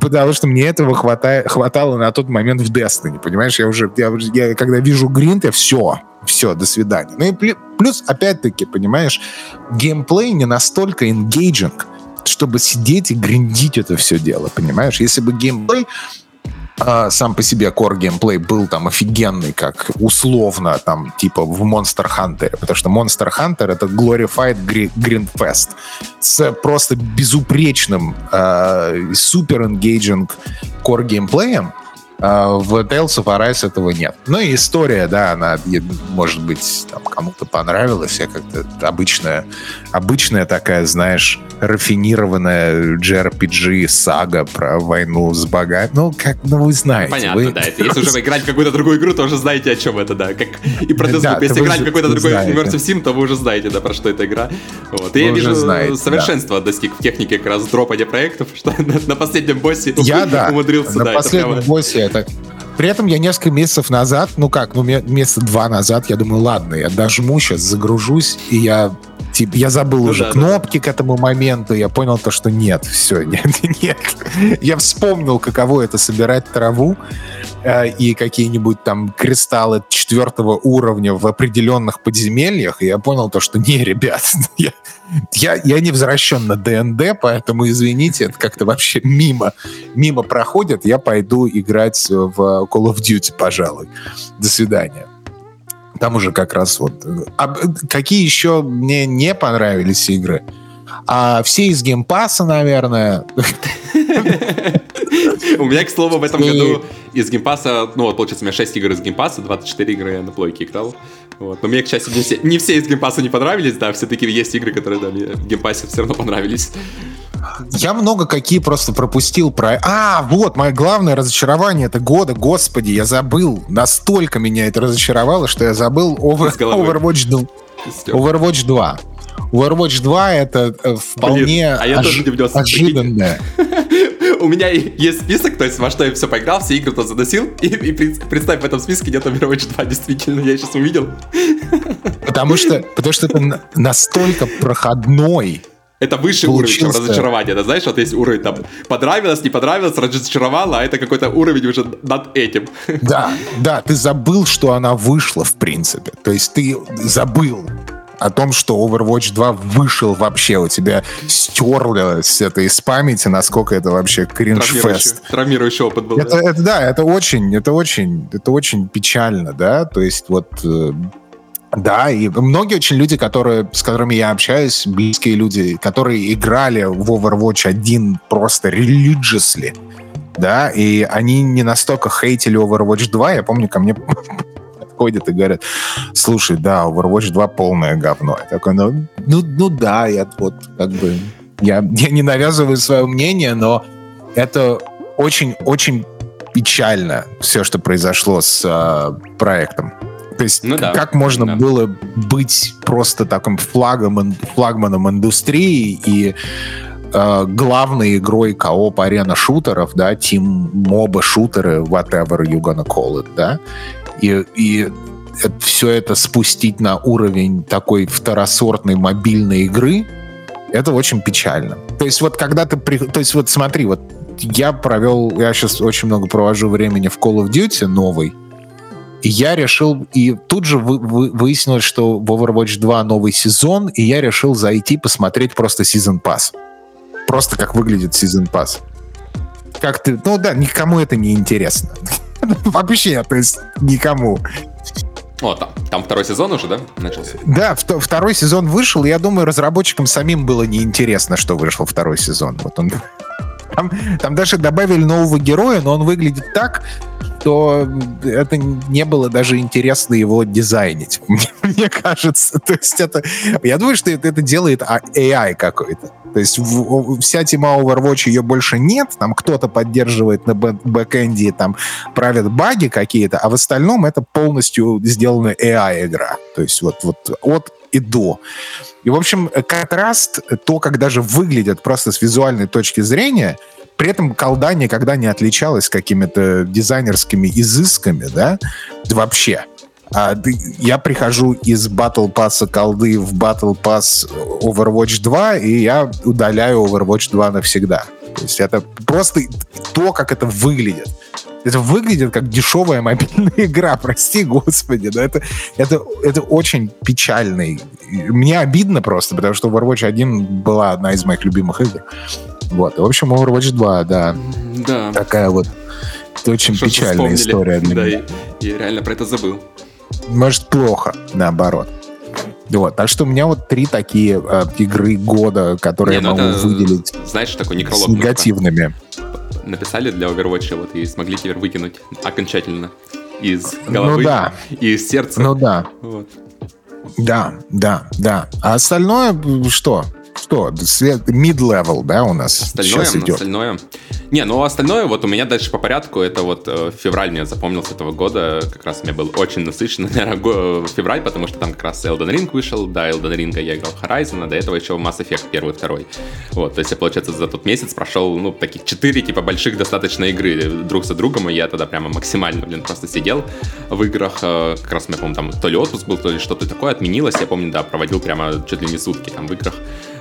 потому что мне этого хватает, хватало на тот момент в Destiny, понимаешь? Я уже, я, я когда вижу гринд, я все, все, до свидания. Ну и плюс, опять-таки, понимаешь, геймплей не настолько engaging, чтобы сидеть и гриндить это все дело, понимаешь? Если бы геймплей а, сам по себе core геймплей был там офигенный, как условно, там, типа в Monster Hunter, потому что Monster Hunter это glorified Green Fest с просто безупречным, э, супер engaging core геймплеем, а, в Tales of Arise этого нет. Ну и история, да, она, может быть, там, кому-то понравилась. Я как-то обычная, обычная такая, знаешь, рафинированная JRPG сага про войну с богами. Ну, как, ну вы знаете. Понятно, вы... да. Это, если уже играть в какую-то другую игру, то уже знаете, о чем это, да. Как и про Deathloop. Да, если играть в какой-то другой Universe Sim, то вы уже знаете, да, про что эта игра. Вот. И вы я вижу, знаете, совершенство да. достиг в технике как раз дропания проектов, что на, на последнем боссе я, да, умудрился. На да, последнем боссе это. При этом я несколько месяцев назад, ну как, ну месяца два назад, я думаю, ладно, я дожму сейчас, загружусь, и я типа, я забыл ну, уже да, кнопки да. к этому моменту, я понял то, что нет, все, нет, нет. Я вспомнил, каково это собирать траву э, и какие-нибудь там кристаллы четвертого уровня в определенных подземельях, и я понял то, что не, ребят, я, я, я не возвращен на ДНД, поэтому, извините, это как-то вообще мимо, мимо проходит. Я пойду играть в Call of Duty, пожалуй. До свидания. Там уже как раз вот... А какие еще мне не понравились игры? А все из Game Pass'а, наверное. У меня, к слову, в этом году из Game Pass'а, ну вот, получается, у меня 6 игр из Game Pass'а, 24 игры я на плойке играл. Вот. Но мне, к счастью, не все, не все из Game Pass'а не понравились, да, все-таки есть игры, которые да, мне в Game Pass'е все равно понравились. Я много какие просто пропустил про... А, вот, мое главное разочарование это года, господи, я забыл. Настолько меня это разочаровало, что я забыл Over... Overwatch 2. Overwatch 2. Overwatch 2 это э, вполне Блин, а я ожи... ожиданное. У меня есть список, то есть во что я все поиграл, все игры то заносил, и, и представь, в этом списке нет Overwatch 2, действительно, я сейчас увидел. Потому что, потому что это настолько проходной это выше уровень, чем разочарование. Да, знаешь, вот есть уровень там понравилось, не понравилось, разочаровало, а это какой-то уровень уже над этим. Да, да, ты забыл, что она вышла, в принципе. То есть ты забыл о том, что Overwatch 2 вышел вообще, у тебя стерлось это из памяти, насколько это вообще кринж-фест. Травмирующий опыт был. Это, да? это, да, это очень, это очень, это очень печально, да, то есть вот э, да, и многие очень люди, которые, с которыми я общаюсь, близкие люди, которые играли в Overwatch 1 просто religiously, да, и они не настолько хейтили Overwatch 2. Я помню, ко мне подходят и говорят, слушай, да, Overwatch 2 полное говно. Я такой, ну, ну, ну да, я вот как бы... Я, я не навязываю свое мнение, но это очень-очень печально все, что произошло с э, проектом. То есть ну, да. как можно да. было быть просто таким флагом, флагманом индустрии и э, главной игрой кооп арена шутеров, да, тим моба шутеры, whatever you gonna call it, да, и, и все это спустить на уровень такой второсортной мобильной игры, это очень печально. То есть вот когда ты... То есть вот смотри, вот я провел... Я сейчас очень много провожу времени в Call of Duty новый, и я решил, и тут же вы, вы, выяснилось, что в Overwatch 2 новый сезон, и я решил зайти посмотреть просто Season Pass. Просто как выглядит Season Pass. Как ты... Ну да, никому это не интересно. Вообще, то есть никому. О, там, там второй сезон уже, да, начался? Да, второй сезон вышел, и я думаю, разработчикам самим было неинтересно, что вышел второй сезон. Вот он там, там даже добавили нового героя, но он выглядит так, что это не было даже интересно его дизайнить, мне кажется. То есть это... Я думаю, что это, это делает AI какой-то. То есть вся тема Overwatch ее больше нет, там кто-то поддерживает на бэкэнде, там правят баги какие-то, а в остальном это полностью сделанная AI-игра. То есть вот, вот от и до. И, в общем, контраст, то, как даже выглядят просто с визуальной точки зрения, при этом колда никогда не отличалась какими-то дизайнерскими изысками, да, вообще. А, я прихожу из Battle Pass колды в Battle Pass Overwatch 2, и я удаляю Overwatch 2 навсегда. То есть это просто то, как это выглядит. Это выглядит как дешевая мобильная игра, прости господи, но это, это, это очень печальный. Мне обидно просто, потому что Overwatch 1 была одна из моих любимых игр. Вот. В общем, Overwatch 2, да. Да. Такая вот очень печальная история для да, меня. И, и реально про это забыл. Может, плохо, наоборот. Вот, так что у меня вот три такие э, игры года, которые Не, я ну могу это, выделить знаешь, такой некролог с негативными. Написали для Overwatch вот и смогли теперь выкинуть окончательно из головы ну, да. и из сердца. Ну да. Вот. Да, да, да. А остальное что? Что? Mid-level, да, у нас остальное, сейчас идет? Остальное. Не, ну остальное, вот у меня дальше по порядку, это вот э, февраль мне запомнился этого года, как раз у меня был очень насыщенный, наверное, февраль, потому что там как раз Elden Ring вышел, да, Elden Ring я играл Horizon, а до этого еще Mass Effect первый, второй. Вот, то есть я, получается, за тот месяц прошел, ну, таких четыре, типа, больших достаточно игры друг за другом, и я тогда прямо максимально, блин, просто сидел в играх, э, как раз меня, помню, там то ли отпуск был, то ли что-то такое отменилось, я помню, да, проводил прямо чуть ли не сутки там в играх,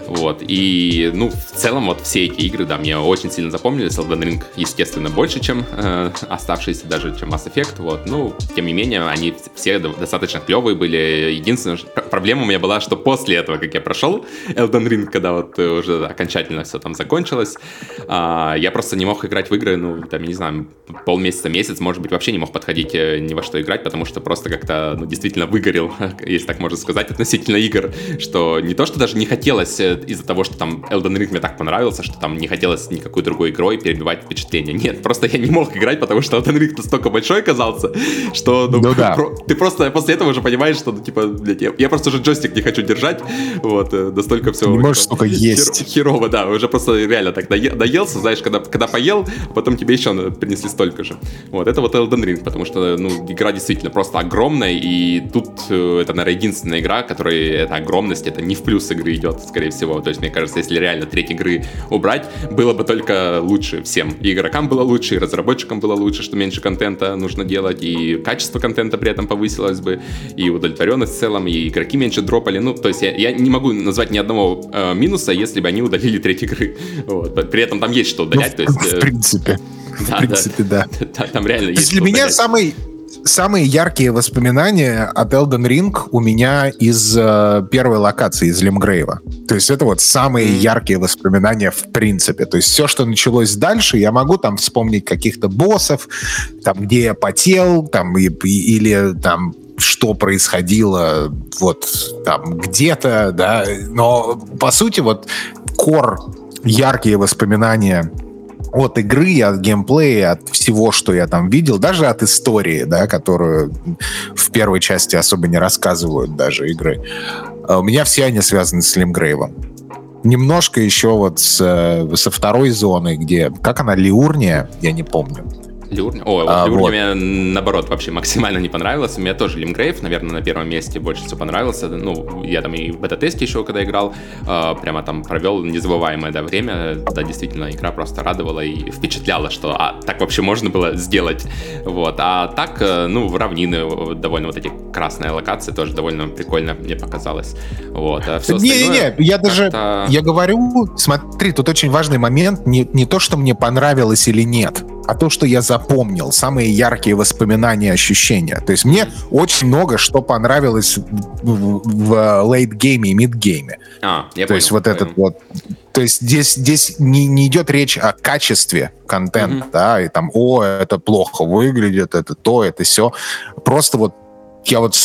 вот, и, ну, в целом, вот все эти игры, да, мне очень сильно запомнились. Elden Ring, естественно, больше, чем э, оставшиеся, даже чем Mass Effect, вот. Ну, тем не менее, они все достаточно клевые были. Единственная проблема у меня была, что после этого, как я прошел Elden Ring, когда вот уже окончательно все там закончилось, э, я просто не мог играть в игры, ну, там, я не знаю, полмесяца, месяц, может быть, вообще не мог подходить э, ни во что играть, потому что просто как-то, ну, действительно выгорел, если так можно сказать, относительно игр, что не то, что даже не хотелось э, из-за того, что там Elden Ring мне так понравился, что там не хотелось никакой другой игрой перебивать впечатление. Нет, просто я не мог играть, потому что Elden Ring настолько большой оказался, что ну, ну, да. про, ты просто после этого уже понимаешь, что, ну, типа, блядь, я, я просто уже джойстик не хочу держать, вот, э, настолько все... Не можешь столько есть. Хер, херово, да, уже просто реально так доелся, знаешь, когда, когда поел, потом тебе еще принесли столько же. Вот, это вот Elden Ring, потому что, ну, игра действительно просто огромная, и тут э, это, наверное, единственная игра, которая эта огромность, это не в плюс игры идет, скорее всего, всего. То есть, мне кажется, если реально треть игры убрать, было бы только лучше всем. И игрокам было лучше, и разработчикам было лучше, что меньше контента нужно делать, и качество контента при этом повысилось бы, и удовлетворенность в целом, и игроки меньше дропали. Ну, то есть я, я не могу назвать ни одного э, минуса, если бы они удалили треть игры. Вот. При этом там есть что удалять. Ну, то есть, в, э, принципе. Да, в принципе, да. да. да там реально есть. Для меня самый самые яркие воспоминания от Elden Ring у меня из э, первой локации, из Лимгрейва. То есть это вот самые яркие воспоминания в принципе. То есть все, что началось дальше, я могу там вспомнить каких-то боссов, там, где я потел, там, и, и, или там что происходило вот там где-то, да, но по сути вот кор яркие воспоминания от игры, от геймплея, от всего, что я там видел, даже от истории, да, которую в первой части особо не рассказывают даже игры. А у меня все они связаны с Лимгрейвом. Немножко еще вот с, э, со второй зоны, где... Как она, Лиурния? Я не помню. Люрни? О, вот а, Люрни вот. мне наоборот вообще максимально не понравилось. Мне тоже Лимгрейв, наверное, на первом месте больше всего понравился. Ну, я там и в бета-тесте еще, когда играл, э, прямо там провел незабываемое да, время. Да, действительно, игра просто радовала и впечатляла, что а, так вообще можно было сделать. Вот. А так, э, ну, в равнины довольно вот эти красные локации тоже довольно прикольно мне показалось. Вот. А Не-не-не, я даже, я говорю, смотри, тут очень важный момент, не, не то, что мне понравилось или нет, а то, что я запомнил, самые яркие воспоминания, ощущения. То есть мне очень много что понравилось в, в late game'е и mid game'е. А, я то понял, есть вот понял. этот вот... То есть здесь, здесь не, не идет речь о качестве контента, mm-hmm. да, и там, о, это плохо выглядит, это то, это все. Просто вот я вот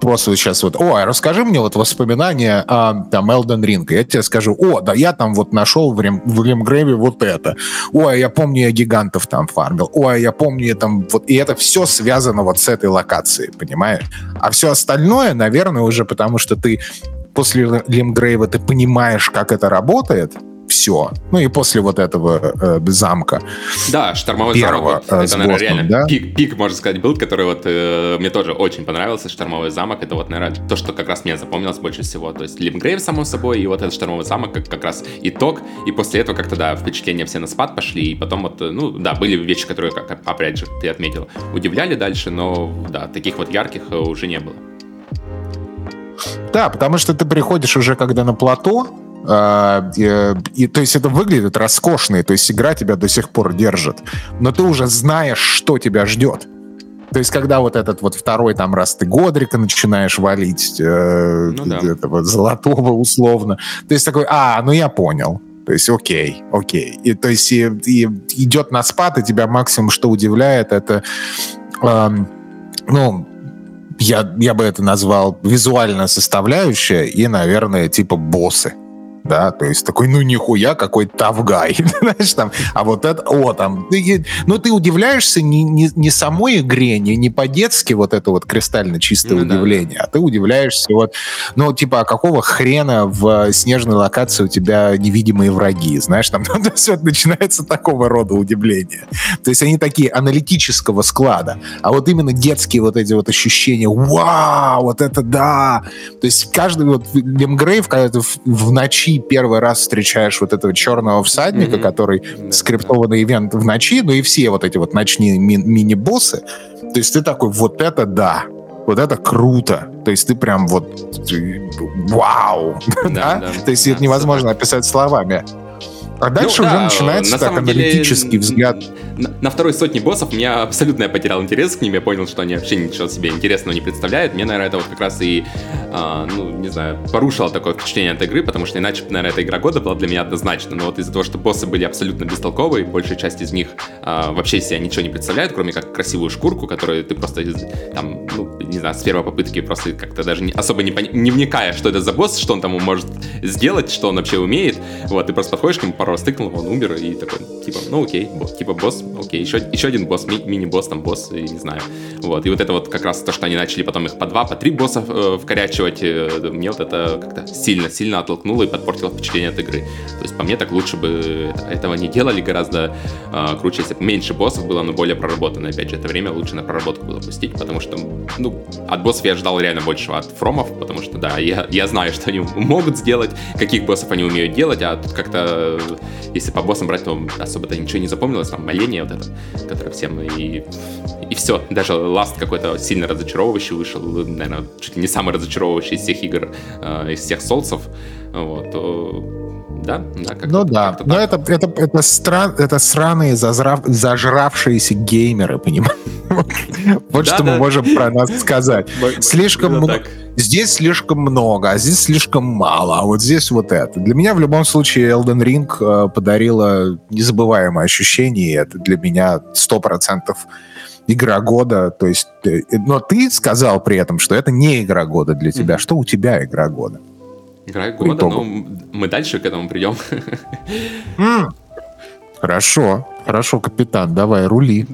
просто вот сейчас вот, о, расскажи мне вот воспоминания о там Elden Ring. Я тебе скажу, о, да я там вот нашел в, Рим, в Римгрейве вот это. Ой, я помню, я гигантов там фармил. Ой, я помню, я там вот... И это все связано вот с этой локацией, понимаешь? А все остальное, наверное, уже потому что ты после Лимгрейва ты понимаешь, как это работает, все. Ну и после вот этого э, замка. Да, штормовой первого, замок. Вот, э, это, наверное, реально да? пик, пик, можно сказать, был, который вот э, мне тоже очень понравился. Штормовой замок. Это вот, наверное, то, что как раз мне запомнилось больше всего. То есть Лимгрейв, само собой, и вот этот штормовой замок как, как раз итог. И после этого как-то, да, впечатления все на спад пошли. И потом вот, э, ну, да, были вещи, которые, как опять же, ты отметил, удивляли дальше, но, да, таких вот ярких э, уже не было. Да, потому что ты приходишь уже когда на плато, и, и, то есть это выглядит роскошно, то есть игра тебя до сих пор держит. Но ты уже знаешь, что тебя ждет. То есть, когда вот этот вот второй там раз ты Годрика начинаешь валить, э, ну, да. этого золотого условно, то есть такой, а, ну я понял. То есть окей, окей. И, то есть и, и идет на спад, и тебя максимум, что удивляет, это эм, ну, я, я бы это назвал визуальная составляющая и, наверное, типа боссы да, то есть такой, ну нихуя, какой тавгай, знаешь, там, а вот это, о, там, ну ты удивляешься не, не, не самой игре, не, не по-детски вот это вот кристально чистое ну, удивление, да. а ты удивляешься вот, ну типа, а какого хрена в снежной локации у тебя невидимые враги, знаешь, там, ну, все начинается такого рода удивление. То есть они такие аналитического склада, а вот именно детские вот эти вот ощущения, вау, вот это да, то есть каждый вот Лемгрейв, когда ты в, в ночи ночи первый раз встречаешь вот этого черного всадника, mm-hmm. который да, скриптованный да. ивент в ночи, ну и все вот эти вот ночные ми- мини-боссы. То есть ты такой, вот это да, вот это круто. То есть ты прям вот вау, да? да? да? То есть да, это невозможно описать словами. А дальше ну, уже да, начинается на так аналитический деле, взгляд. На, на второй сотне боссов меня абсолютно я потерял интерес к ним. Я понял, что они вообще ничего себе интересного не представляют. Мне, наверное, это вот как раз и, а, ну, не знаю, порушило такое впечатление от игры, потому что иначе, наверное, эта игра года была для меня однозначно. Но вот из-за того, что боссы были абсолютно бестолковые, большая часть из них а, вообще себя ничего не представляют, кроме как красивую шкурку, которую ты просто там, ну, не знаю, с первой попытки просто как-то даже не, особо не, не вникая, что это за босс, что он там может сделать, что он вообще умеет. Вот, ты просто подходишь к нему пару раз тыкнул, он умер, и такой, типа, ну окей, босс, типа босс, окей, еще, еще один босс, ми- мини-босс, там босс, и не знаю. Вот, и вот это вот как раз то, что они начали потом их по два, по три босса э, вкорячивать, э, мне вот это как-то сильно-сильно оттолкнуло и подпортило впечатление от игры. То есть по мне так лучше бы этого не делали, гораздо э, круче, если бы меньше боссов было, но более проработано. Опять же, это время лучше на проработку было пустить, потому что, ну, от боссов я ждал реально большего от фромов, потому что, да, я, я знаю, что они могут сделать, каких боссов они умеют делать, а тут как-то если по боссам брать, то особо-то ничего не запомнилось, там моление вот это, которое всем и, и все. Даже Last какой-то сильно разочаровывающий вышел, наверное, чуть ли не самый разочаровывающий из всех игр, э, из всех солнцев. Вот, да? да как ну да, но это, это, это, стран, это сраные зазрав, зажравшиеся геймеры, понимаешь? Вот что мы можем про нас сказать. Слишком много... Здесь слишком много, а здесь слишком мало, а вот здесь вот это. Для меня в любом случае Elden Ring э, подарила незабываемое ощущение, и это для меня сто процентов игра года, то есть, э, но ты сказал при этом, что это не игра года для тебя. Что у тебя игра года? Игра года, но мы дальше к этому придем. Хорошо, хорошо, капитан, давай, рули.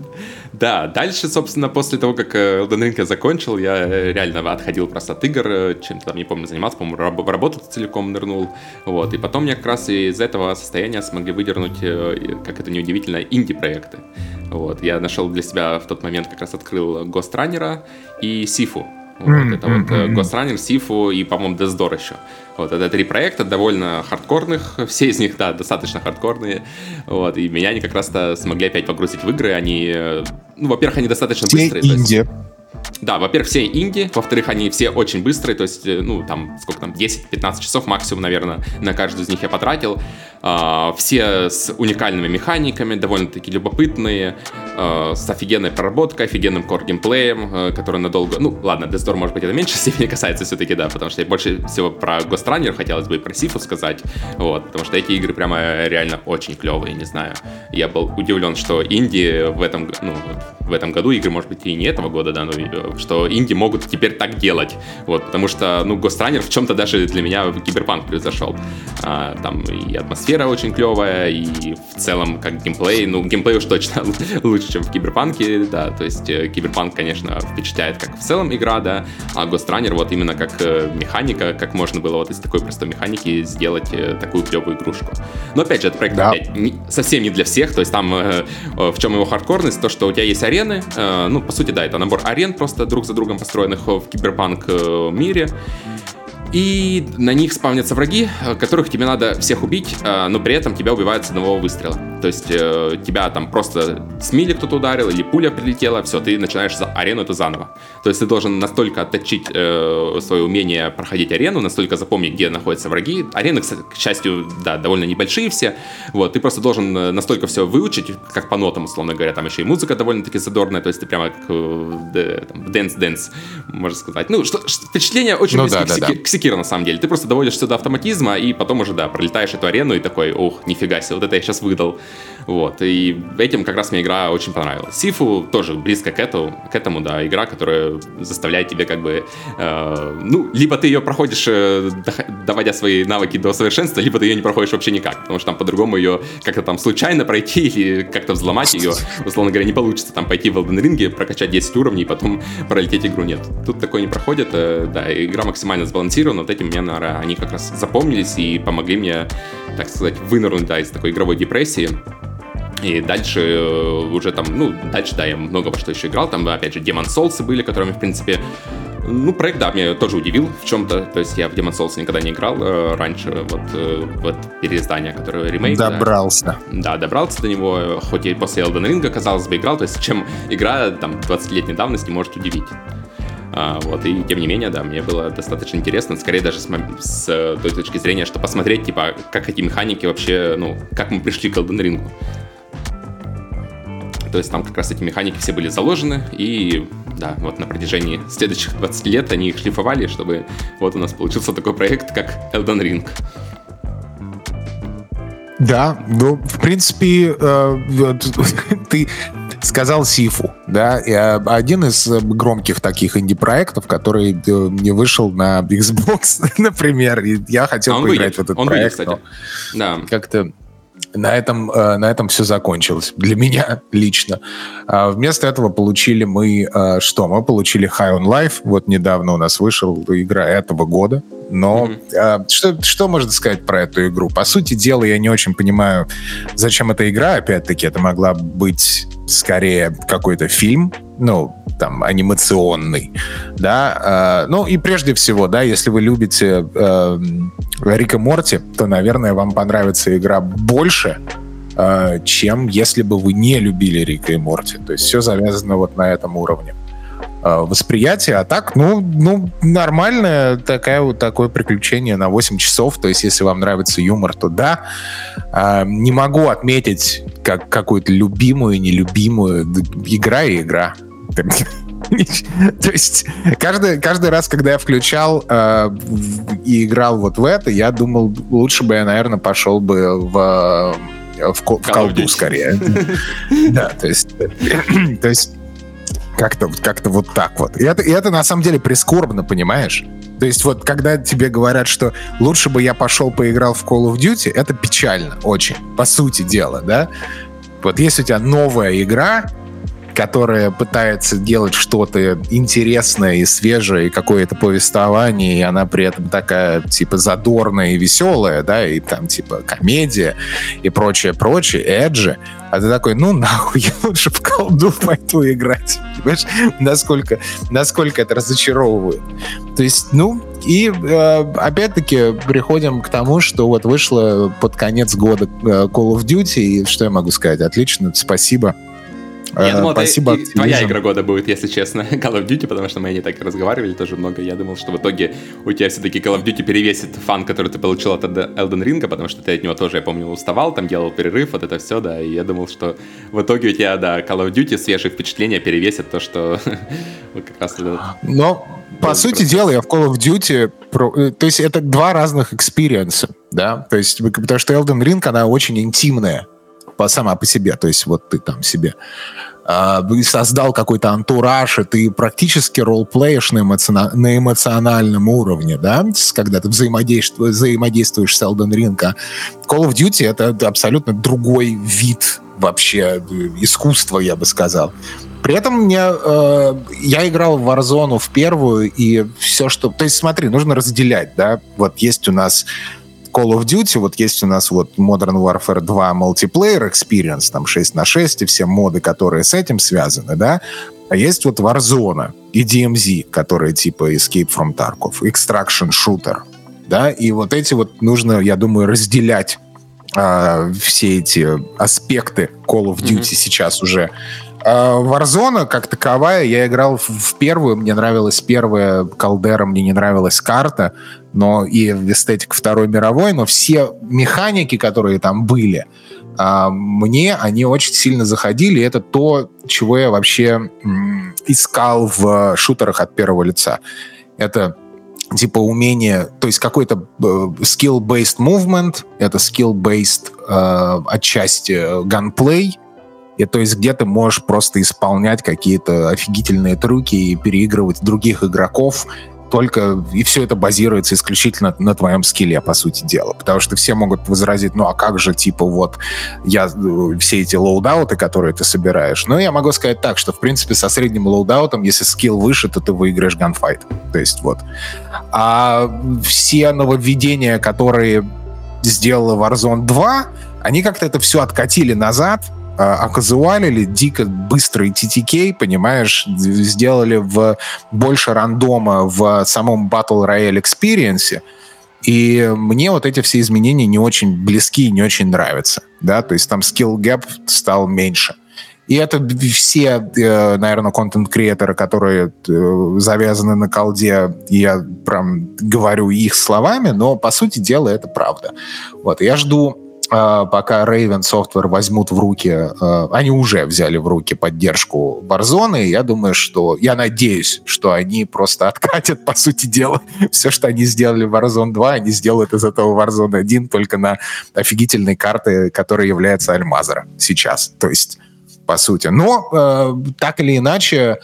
Да, дальше, собственно, после того, как э, Elden Ring я закончил, я э, реально отходил просто от игр, э, чем-то там, не помню, занимался, по-моему, в работу целиком нырнул, вот, и потом мне как раз из этого состояния смогли выдернуть, как это неудивительно, инди-проекты, вот, я нашел для себя в тот момент, как раз открыл Ghost Runner и Сифу, вот, mm-hmm. это вот mm-hmm. Runner, Сифу и, по-моему, Door еще. Вот, это три проекта довольно хардкорных, все из них, да, достаточно хардкорные. Вот, и меня они как раз-то смогли опять погрузить в игры. Они, ну, во-первых, они достаточно все быстрые. Инди. Да, во-первых, все инди, во-вторых, они все очень быстрые, то есть, э, ну, там, сколько там, 10-15 часов максимум, наверное, на каждую из них я потратил. А, все с уникальными механиками, довольно-таки любопытные, а, с офигенной проработкой, офигенным core-геймплеем, а, который надолго... Ну, ладно, Death Door, может быть, это меньше степени касается все-таки, да, потому что я больше всего про Ghost Runner хотелось бы и про Сифу сказать, вот, потому что эти игры прямо реально очень клевые, не знаю. Я был удивлен, что инди в этом, ну, в этом году, игры, может быть, и не этого года, да, но что инди могут теперь так делать, вот, потому что, ну, Runner в чем-то даже для меня киберпанк превзошел. А, там и атмосфера очень клевая, и в целом как геймплей, ну, геймплей уж точно лучше, чем в киберпанке, да, то есть э, киберпанк, конечно, впечатляет как в целом игра, да, а Runner вот именно как э, механика, как можно было вот из такой простой механики сделать э, такую клевую игрушку. Но опять же, этот проект да. опять не, совсем не для всех, то есть там в чем его хардкорность, то, что у тебя есть арены, ну, по сути, да, это набор арен, просто друг за другом построенных в киберпанк э, мире. И на них спавнятся враги, которых тебе надо всех убить, э, но при этом тебя убивают с одного выстрела. То есть э, тебя там просто с melee кто-то ударил или пуля прилетела, все, ты начинаешь за арену это заново. То есть ты должен настолько отточить э, свое умение проходить арену, настолько запомнить, где находятся враги. Арены, к счастью, да, довольно небольшие все. Вот, ты просто должен э, настолько все выучить, как по нотам, условно говоря. Там еще и музыка довольно-таки задорная, то есть ты прямо как dance-dance, можно сказать. Ну, что, впечатление очень ну, близко да, к, да, да. К Секиру, на самом деле. Ты просто доводишь сюда автоматизма, и потом уже, да, пролетаешь эту арену и такой, ух, нифига себе, вот это я сейчас выдал. Вот, и этим как раз мне игра очень понравилась. Сифу тоже близко к этому, к этому, да, игра, которая заставляет тебе как бы, э, ну, либо ты ее проходишь, э, доводя свои навыки до совершенства, либо ты ее не проходишь вообще никак, потому что там по-другому ее как-то там случайно пройти или как-то взломать ее, условно говоря, не получится там пойти в Elden Ring, прокачать 10 уровней и потом пролететь игру, нет. Тут такое не проходит, э, да, игра максимально сбалансирована, вот этим мне, наверное, они как раз запомнились и помогли мне, так сказать, вынырнуть, да, из такой игровой депрессии. И дальше э, уже там, ну, дальше, да, я много во что еще играл. Там, опять же, Demon Souls были, которыми, в принципе, ну, проект, да, меня тоже удивил в чем-то. То есть я в Demon Souls никогда не играл э, раньше, вот, э, вот переиздание, которое ремейк. Добрался. Да. да, добрался до него, хоть и после Elden Ring, казалось бы, играл. То есть чем игра, там, 20-летней давности может удивить. А, вот, и тем не менее, да, мне было достаточно интересно, скорее даже с, с э, той точки зрения, что посмотреть, типа, как эти механики вообще, ну, как мы пришли к Elden Ring. То есть там как раз эти механики все были заложены, и да, вот на протяжении следующих 20 лет они их шлифовали, чтобы вот у нас получился такой проект, как Elden Ring. Да, ну, в принципе, э, ты сказал Сифу, да, и э, один из громких таких инди-проектов, который э, не вышел на Xbox, например, и я хотел а поиграть выйдет. в этот он проект, выйдет, кстати. Да. как-то на этом, э, на этом все закончилось. Для меня лично. А вместо этого получили мы э, что? Мы получили High on Life. Вот недавно у нас вышел игра этого года. Но mm-hmm. что, что можно сказать про эту игру? По сути дела, я не очень понимаю, зачем эта игра. Опять-таки, это могла быть скорее какой-то фильм, ну, там, анимационный, да, э, ну, и прежде всего, да, если вы любите э, Рика Морти, то, наверное, вам понравится игра больше, э, чем если бы вы не любили Рика и Морти, то есть все завязано вот на этом уровне э, восприятия, а так, ну, ну, нормальное такая вот такое приключение на 8 часов, то есть если вам нравится юмор, то да. Не могу отметить как какую-то любимую, нелюбимую, игра и игра. То есть каждый, каждый раз, когда я включал э, и играл вот в это, я думал, лучше бы я, наверное, пошел бы в, в, в колду скорее. Да, то есть, то есть как-то как вот так вот. И это, и это на самом деле прискорбно, понимаешь? То есть вот когда тебе говорят, что лучше бы я пошел поиграл в Call of Duty, это печально очень, по сути дела, да? Вот есть у тебя новая игра, которая пытается делать что-то интересное и свежее, и какое-то повествование, и она при этом такая, типа, задорная и веселая, да, и там, типа, комедия и прочее, прочее, эджи. А ты такой, ну нахуй, я лучше в колду пойду играть. Понимаешь, насколько, насколько это разочаровывает. То есть, ну, и э, опять-таки приходим к тому, что вот вышло под конец года э, Call of Duty, и что я могу сказать? Отлично, спасибо я думал, Спасибо, это твоя игра года будет, если честно, Call of Duty, потому что мы не так разговаривали тоже много. Я думал, что в итоге у тебя все-таки Call of Duty перевесит фан, который ты получил от Elden Ring, потому что ты от него тоже, я помню, уставал, там делал перерыв, вот это все, да, и я думал, что в итоге у тебя, да, Call of Duty свежие впечатления перевесит то, что вот как раз... Но, по сути дела, я в Call of Duty... Э, то есть это два разных experience'а, да, то есть потому что Elden Ring, она очень интимная, по, сама по себе. То есть вот ты там себе э, создал какой-то антураж, и ты практически ролплеешь на, эмоциона- на эмоциональном уровне, да, когда ты взаимодействуешь, взаимодействуешь с Elden Ring. А Call of Duty — это абсолютно другой вид вообще э, искусства, я бы сказал. При этом мне, э, я играл в Warzone в первую, и все, что... То есть смотри, нужно разделять, да, вот есть у нас Call of Duty, вот есть у нас вот Modern Warfare 2 Multiplayer Experience, там 6 на 6 и все моды, которые с этим связаны, да, а есть вот Warzone и DMZ, которые типа Escape from Tarkov, Extraction Shooter, да, и вот эти вот нужно, я думаю, разделять э, все эти аспекты Call of Duty mm-hmm. сейчас уже. Э, Warzone, как таковая, я играл в, в первую, мне нравилась первая Калдера, мне не нравилась карта, но и эстетика Второй мировой, но все механики, которые там были, э, мне они очень сильно заходили, это то, чего я вообще искал в шутерах от первого лица. Это типа умение, то есть какой-то э, skill-based movement, это skill-based э, отчасти gunplay, и то есть где ты можешь просто исполнять какие-то офигительные трюки и переигрывать других игроков, только и все это базируется исключительно на твоем скилле, по сути дела. Потому что все могут возразить, ну а как же, типа, вот, я э, все эти loadout'ы, которые ты собираешь. Но я могу сказать так, что, в принципе, со средним loadout'ом, если скилл выше, то ты выиграешь gunfight. То есть вот. А все нововведения, которые сделала Warzone 2, они как-то это все откатили назад, оказуалили дико быстрый TTK, понимаешь, сделали в больше рандома в самом Battle Royale Experience, и мне вот эти все изменения не очень близки и не очень нравятся, да, то есть там skill gap стал меньше. И это все, э, наверное, контент-креаторы, которые э, завязаны на колде, я прям говорю их словами, но, по сути дела, это правда. Вот, я жду а, пока Raven Software возьмут в руки, а, они уже взяли в руки поддержку Warzone, я думаю, что, я надеюсь, что они просто откатят, по сути дела, все, что они сделали в Warzone 2, они сделают из этого Warzone 1 только на офигительной карты, которая является Альмазера сейчас, то есть, по сути. Но, э, так или иначе,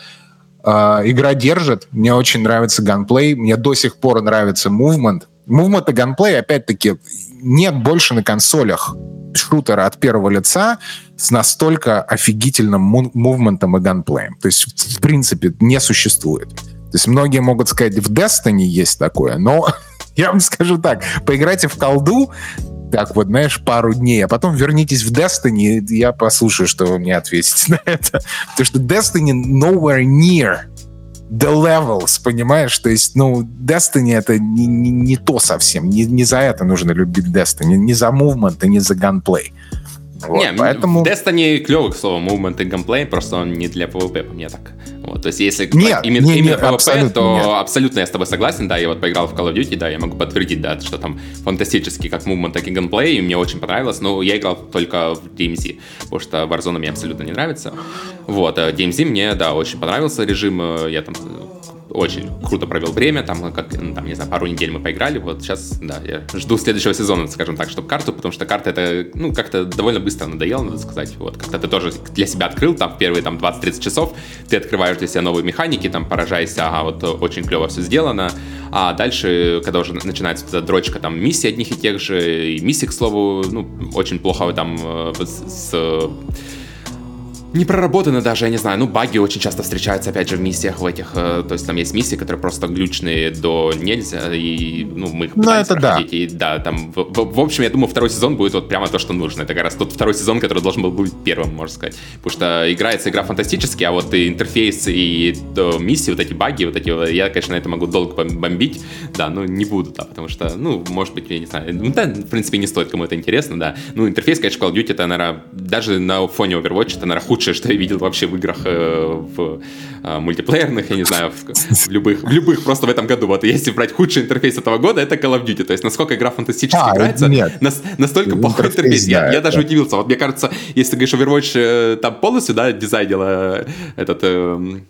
игра держит, мне очень нравится ганплей, мне до сих пор нравится мувмент, Movement и ганплей, опять-таки, нет больше на консолях шутера от первого лица с настолько офигительным мувментом и ганплеем. То есть, в принципе, не существует. То есть многие могут сказать, в Destiny есть такое, но я вам скажу так, поиграйте в колду, так вот, знаешь, пару дней, а потом вернитесь в Destiny, и я послушаю, что вы мне ответите на это. Потому что Destiny nowhere near the levels, понимаешь? То есть, ну, Destiny это не, не, не то совсем. Не, не за это нужно любить Destiny. Не за movement и не за gunplay. Вот, не, поэтому... в Destiny клевый, к слову, movement и геймплей, просто он не для PvP, по мне так. Вот, то есть, если нет, именно, нет, именно нет, PvP, абсолютно то нет. абсолютно я с тобой согласен, да, я вот поиграл в Call of Duty, да, я могу подтвердить, да, что там фантастический как movement, так и геймплей, и мне очень понравилось, но я играл только в DMZ, потому что Warzone мне абсолютно не нравится. Вот, а DMZ мне, да, очень понравился режим, э, я там очень круто провел время, там, как, ну, там, не знаю, пару недель мы поиграли, вот сейчас, да, я жду следующего сезона, скажем так, чтобы карту, потому что карта это, ну, как-то довольно быстро надоело, надо сказать, вот, как-то ты тоже для себя открыл, там, первые, там, 20-30 часов, ты открываешь для себя новые механики, там, поражаешься, ага, вот, очень клево все сделано, а дальше, когда уже начинается эта дрочка, там, миссии одних и тех же, и миссии, к слову, ну, очень плохо там э, с, с не проработаны даже, я не знаю, ну, баги очень часто встречаются, опять же, в миссиях в этих, э, то есть там есть миссии, которые просто глючные до нельзя, и, ну, мы их ну, это да. и, да, там, в, в, в общем, я думаю, второй сезон будет вот прямо то, что нужно, это как раз тот второй сезон, который должен был быть первым, можно сказать, потому что играется игра фантастически, а вот и интерфейс и то, миссии, вот эти баги, вот эти, я, конечно, на это могу долго бомбить, да, но не буду, да, потому что, ну, может быть, я не знаю, ну, да, в принципе, не стоит, кому это интересно, да, ну, интерфейс, конечно, Call of Duty, это, наверное, даже на фоне Overwatch, это, наверное, худшее лучшее, что я видел вообще в играх э, в э, мультиплеерных, я не знаю, в, в любых, в любых просто в этом году. Вот если брать худший интерфейс этого года, это Call of Duty. То есть насколько игра фантастически а, играется, нет. Нас, настолько плохой интерфейс. Да, я, я даже удивился. Вот мне кажется, если ты говоришь, Overwatch э, там полностью, да, дизайнила этот... Э,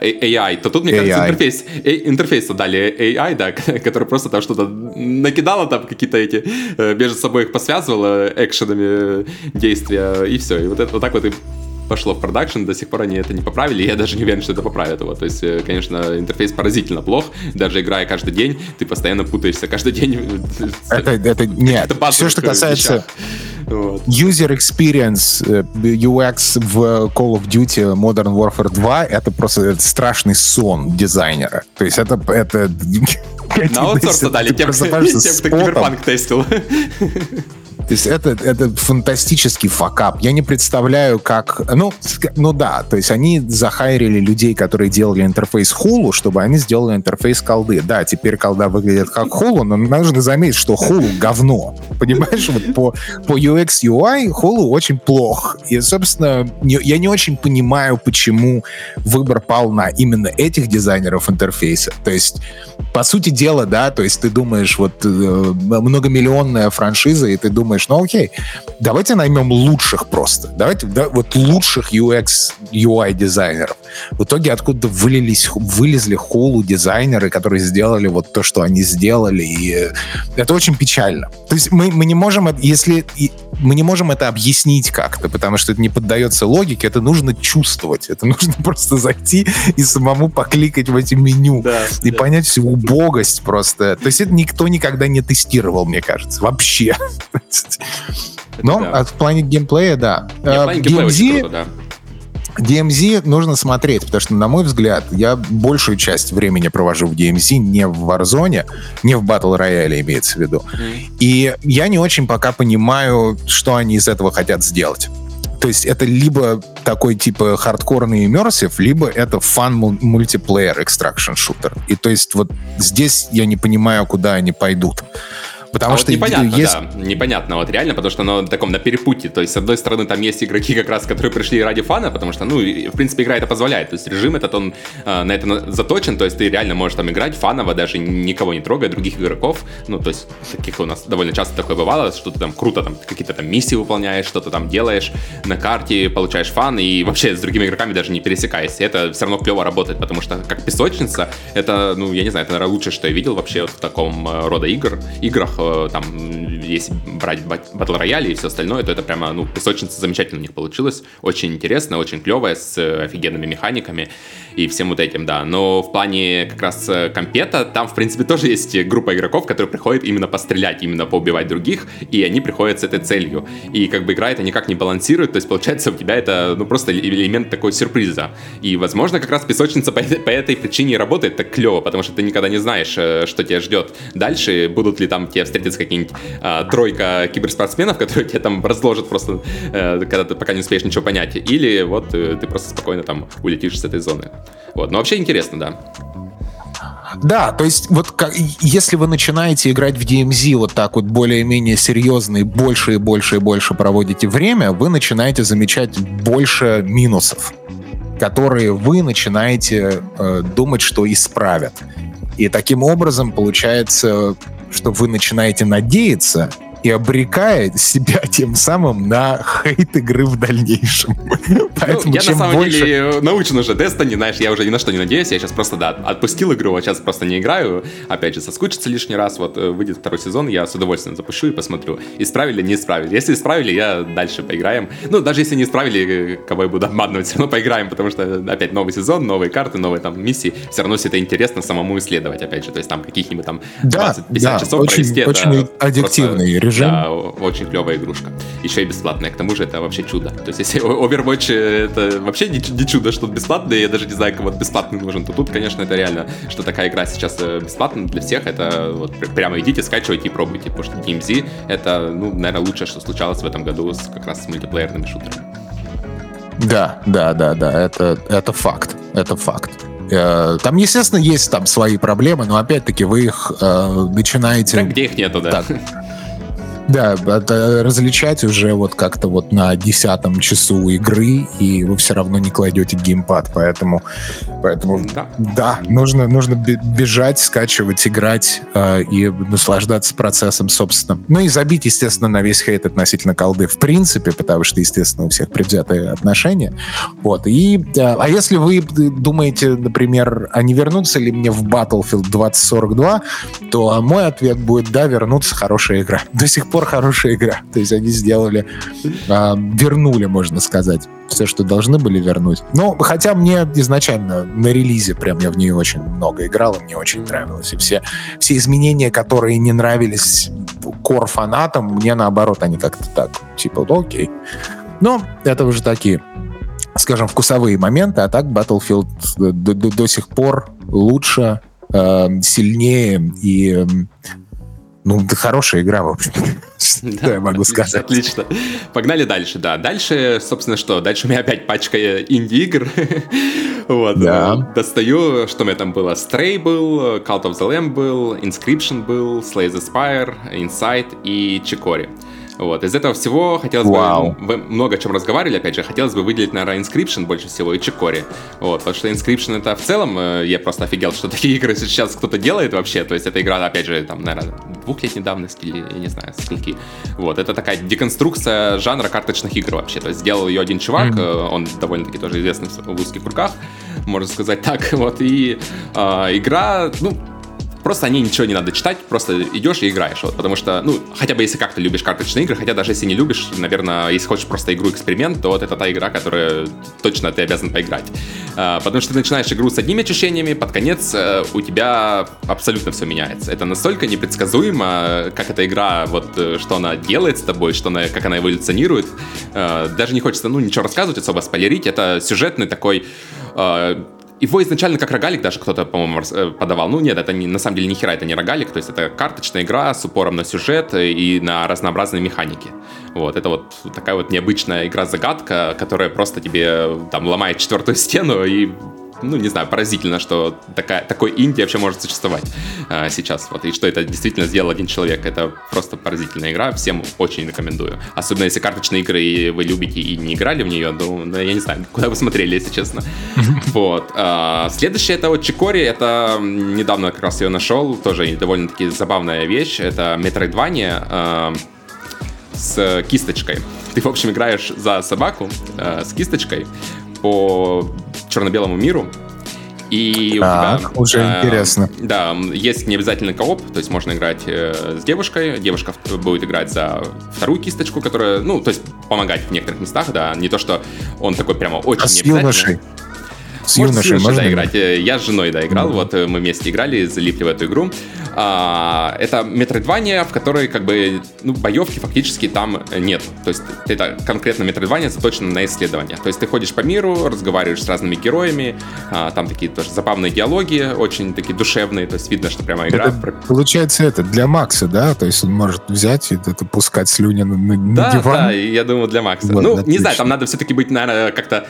AI, то тут, мне AI. кажется, интерфейс, интерфейс дали AI, да, который просто там что-то накидало, там какие-то эти, между собой их посвязывало экшенами действия, и все. И вот это вот так вот и пошло в продакшн, до сих пор они это не поправили, я даже не уверен, что это поправят его. То есть, э, конечно, интерфейс поразительно плох, даже играя каждый день, ты постоянно путаешься каждый день. Это, это нет, это все, что касается вот. user experience, э, UX в Call of Duty Modern Warfare 2, это просто страшный сон дизайнера. То есть это, это на аутсорс дали тем, тем, кто киберпанк тестил. То есть это, это фантастический факап. Я не представляю, как... Ну, ну да, то есть они захайрили людей, которые делали интерфейс Hulu, чтобы они сделали интерфейс колды. Да, теперь колда выглядит как Hulu, но нужно заметить, что Hulu говно. Понимаешь, вот по, по UX, UI Hulu очень плох. И, собственно, не, я не очень понимаю, почему выбор пал на именно этих дизайнеров интерфейса. То есть, по сути дела, да, то есть ты думаешь, вот э, многомиллионная франшиза, и ты думаешь, ну окей, давайте наймем лучших просто. Давайте, да, вот лучших UX, UI дизайнеров. В итоге откуда вылились, вылезли холу дизайнеры, которые сделали вот то, что они сделали, и это очень печально. То есть мы, мы не можем, если мы не можем это объяснить как-то, потому что это не поддается логике, это нужно чувствовать, это нужно просто зайти и самому покликать в эти меню да, и да. понять всю убогость просто. То есть это никто никогда не тестировал, мне кажется, вообще. Но да. в плане геймплея, да. в плане геймплея DMZ, круто, да. DMZ нужно смотреть, потому что, на мой взгляд, я большую часть времени провожу в DMZ не в Warzone, не в Battle Royale имеется в виду. Mm. И я не очень пока понимаю, что они из этого хотят сделать. То есть это либо такой типа хардкорный иммерсив, либо это фан мультиплеер экстракшн шутер. И то есть вот здесь я не понимаю, куда они пойдут. Потому а что вот непонятно, есть... да, непонятно, вот реально, потому что оно на таком на перепутье. То есть, с одной стороны, там есть игроки, как раз, которые пришли ради фана, потому что, ну, в принципе, игра это позволяет. То есть режим этот, он э, на это заточен, то есть ты реально можешь там играть фаново, даже никого не трогая, других игроков. Ну, то есть, таких у нас довольно часто такое бывало, что ты там круто там какие-то там миссии выполняешь, что-то там делаешь на карте, получаешь фан, и вообще с другими игроками даже не пересекаешься. Это все равно клево работает, потому что как песочница, это, ну, я не знаю, это, наверное, лучшее, что я видел вообще вот в таком э, рода игр, играх, там, если брать батл рояли и все остальное, то это прямо, ну, песочница замечательно у них получилось. Очень интересно, очень клевая, с офигенными механиками и всем вот этим, да. Но в плане как раз э, компета, там, в принципе, тоже есть группа игроков, которые приходят именно пострелять, именно поубивать других, и они приходят с этой целью. И как бы игра это никак не балансирует, то есть получается у тебя это, ну, просто элемент такой сюрприза. И, возможно, как раз песочница по, по этой причине работает так клево, потому что ты никогда не знаешь, э, что тебя ждет дальше, будут ли там тебе встретиться какие-нибудь а, тройка киберспортсменов, которые тебе там разложат просто, а, когда ты пока не успеешь ничего понять, или вот ты просто спокойно там улетишь с этой зоны. Вот, но вообще интересно, да. Да, то есть вот если вы начинаете играть в DMZ вот так вот более-менее серьезно и больше и больше и больше проводите время, вы начинаете замечать больше минусов, которые вы начинаете э, думать, что исправят. И таким образом получается, что вы начинаете надеяться, и обрекает себя тем самым на хейт игры в дальнейшем. Поэтому ну, я на самом больше... деле научен уже Destiny, знаешь, я уже ни на что не надеюсь, я сейчас просто, да, отпустил игру, вот сейчас просто не играю, опять же, соскучиться лишний раз, вот э, выйдет второй сезон, я с удовольствием запущу и посмотрю, исправили, не исправили. Если исправили, я дальше поиграем. Ну, даже если не исправили, э, кого я буду обманывать, все равно поиграем, потому что опять новый сезон, новые карты, новые там миссии, все равно все это интересно самому исследовать, опять же, то есть там каких-нибудь там 20-50 да, часов очень, провести. Очень аддиктивный режим. Да, очень клевая игрушка. Еще и бесплатная. К тому же это вообще чудо. То есть если Overwatch это вообще не, не чудо, что бесплатный, я даже не знаю, кому бесплатный нужен, то тут, конечно, это реально, что такая игра сейчас э, бесплатная для всех, это вот прямо идите, скачивайте и пробуйте, потому что DMZ это, ну, наверное, лучшее, что случалось в этом году с, как раз с мультиплеерными шутерами. Да, да, да, да, это, это факт, это факт. Э, там, естественно, есть там свои проблемы, но опять-таки вы их э, начинаете... Да, где их нету, да. Так, да, это различать уже вот как-то вот на десятом часу игры, и вы все равно не кладете геймпад, поэтому, поэтому да, да нужно, нужно бежать, скачивать, играть э, и наслаждаться процессом, собственно. Ну и забить, естественно, на весь хейт относительно колды в принципе, потому что, естественно, у всех предвзятые отношения. Вот. И, э, а если вы думаете, например, а не вернуться ли мне в Battlefield 2042, то мой ответ будет, да, вернуться, хорошая игра. До сих пор пор хорошая игра. То есть они сделали, э, вернули, можно сказать, все, что должны были вернуть. Но хотя мне изначально на релизе прям я в нее очень много играл, и мне очень нравилось. И все, все изменения, которые не нравились кор фанатам, мне наоборот, они как-то так, типа, окей. Но это уже такие скажем, вкусовые моменты, а так Battlefield до, до, до сих пор лучше, э, сильнее и Ну, это хорошая игра, в общем. Что я могу сказать? Отлично. Погнали дальше, да. Дальше, собственно, что? Дальше у меня опять пачка инди-игр. Вот. Да. Достаю, что у меня там было. Stray был, Cult of the Lamb был, Inscription был, Slay the Spire, Inside и Chikori. Вот. Из этого всего хотелось Вау. бы... Много о чем разговаривали, опять же, хотелось бы выделить, наверное, Inscription больше всего и Чикори. Вот, потому что Inscription это в целом, э, я просто офигел, что такие игры сейчас кто-то делает вообще. То есть эта игра, опять же, там, наверное, двухлетней давности или, я не знаю, скольки. Вот, это такая деконструкция жанра карточных игр вообще. То есть сделал ее один чувак, mm-hmm. он довольно-таки тоже известный в узких кругах, можно сказать так. Вот, и э, игра, ну, Просто о ней ничего не надо читать, просто идешь и играешь. Вот, потому что, ну, хотя бы если как-то любишь карточные игры, хотя даже если не любишь, наверное, если хочешь просто игру-эксперимент, то вот это та игра, которая точно ты обязан поиграть. А, потому что ты начинаешь игру с одними ощущениями, под конец э, у тебя абсолютно все меняется. Это настолько непредсказуемо, как эта игра, вот э, что она делает с тобой, что она, как она эволюционирует. Э, даже не хочется, ну, ничего рассказывать, особо спойлерить. Это сюжетный такой его изначально как рогалик даже кто-то, по-моему, э, подавал. Ну нет, это не, на самом деле ни хера это не рогалик, то есть это карточная игра с упором на сюжет и на разнообразные механики. Вот, это вот такая вот необычная игра-загадка, которая просто тебе там ломает четвертую стену и ну, не знаю, поразительно, что такая, такой инди вообще может существовать э, сейчас. Вот, и что это действительно сделал один человек. Это просто поразительная игра, всем очень рекомендую. Особенно если карточные игры и вы любите и не играли в нее, ну, ну я не знаю, куда вы смотрели, если честно. Вот. Э, следующее это вот Чикори, это недавно как раз ее нашел, тоже довольно-таки забавная вещь. Это Metroidvania э, с кисточкой. Ты, в общем, играешь за собаку э, с кисточкой по черно-белому миру. И так, у тебя, уже э, интересно. Да, есть не обязательно кооп, то есть можно играть э, с девушкой, девушка будет играть за вторую кисточку, которая, ну, то есть помогать в некоторых местах, да, не то, что он такой прямо очень а с юношей? С юношей можно да, играть. Я с женой, да, играл, mm-hmm. вот э, мы вместе играли, залипли в эту игру. А, это метроидвания, в которой как бы ну, боевки фактически там нет. То есть это конкретно метроидвания заточено на исследование. То есть ты ходишь по миру, разговариваешь с разными героями, а, там такие тоже забавные диалоги, очень такие душевные, то есть видно, что прямо игра... Это, получается это для Макса, да? То есть он может взять и это пускать слюни на, на да, диван? Да, я думаю, для Макса. Вот, ну, отлично. не знаю, там надо все-таки быть, наверное, как-то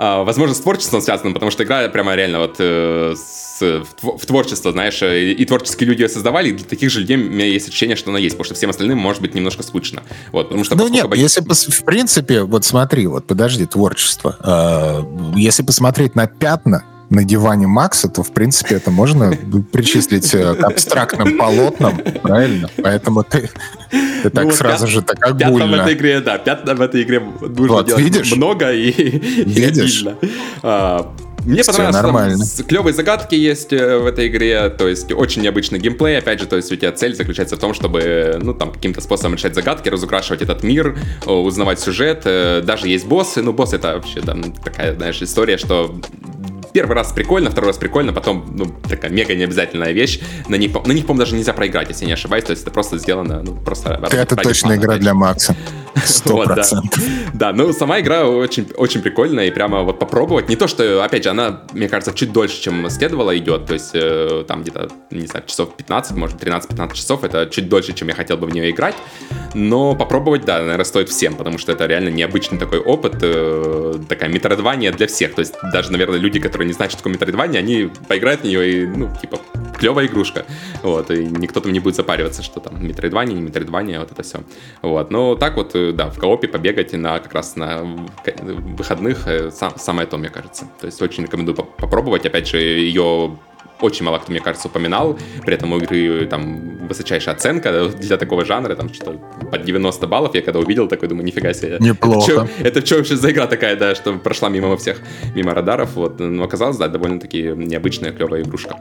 возможно, с творчеством связанным, потому что игра прямо реально вот э, с, в, творчество, знаешь, и, и творческие люди ее создавали, и для таких же людей у меня есть ощущение, что она есть, потому что всем остальным может быть немножко скучно. Вот, потому что ну нет, боюсь... если пос, в принципе, вот смотри, вот подожди, творчество. Э, если посмотреть на пятна, на диване Макса, то, в принципе, это можно причислить э, к абстрактным полотнам, правильно? Поэтому ты, ты так ну, сразу пят, же так огульно. Пятна в этой игре, да, пятна в этой игре нужно вот, делать видишь? много и, видишь? и а, мне Все понравилось, нормально. там клевые загадки есть э, в этой игре, то есть очень необычный геймплей, опять же, то есть у тебя цель заключается в том, чтобы, ну, там, каким-то способом решать загадки, разукрашивать этот мир, узнавать сюжет, э, даже есть боссы, ну, босс это вообще, там, такая, знаешь, история, что первый раз прикольно, второй раз прикольно, потом, ну, такая мега необязательная вещь. На них, на них, по-моему, даже нельзя проиграть, если не ошибаюсь. То есть это просто сделано, ну, просто... Это точно игра для Макса. Сто процентов. Да, ну, сама игра очень, очень прикольная, и прямо вот попробовать. Не то, что, опять же, она, мне кажется, чуть дольше, чем следовало идет, то есть э, там где-то, не знаю, часов 15, может, 13-15 часов, это чуть дольше, чем я хотел бы в нее играть, но попробовать, да, наверное, стоит всем, потому что это реально необычный такой опыт, э, такая метродвания для всех, то есть даже, наверное, люди, которые не знают, что такое метродвания, они поиграют в нее и, ну, типа, клевая игрушка, вот, и никто там не будет запариваться, что там метроидвания, не метроидвания, вот это все, вот, но так вот, да, в коопе побегать на как раз на выходных э, сам, самое то, мне кажется, то есть очень рекомендую попробовать, опять же, ее очень мало кто, мне кажется, упоминал. При этом у игры там высочайшая оценка для такого жанра, там что-то под 90 баллов. Я когда увидел, такой думаю, нифига себе. Неплохо. Это что вообще за игра такая, да, что прошла мимо всех, мимо радаров. Вот. Но оказалось, да, довольно-таки необычная, клевая игрушка.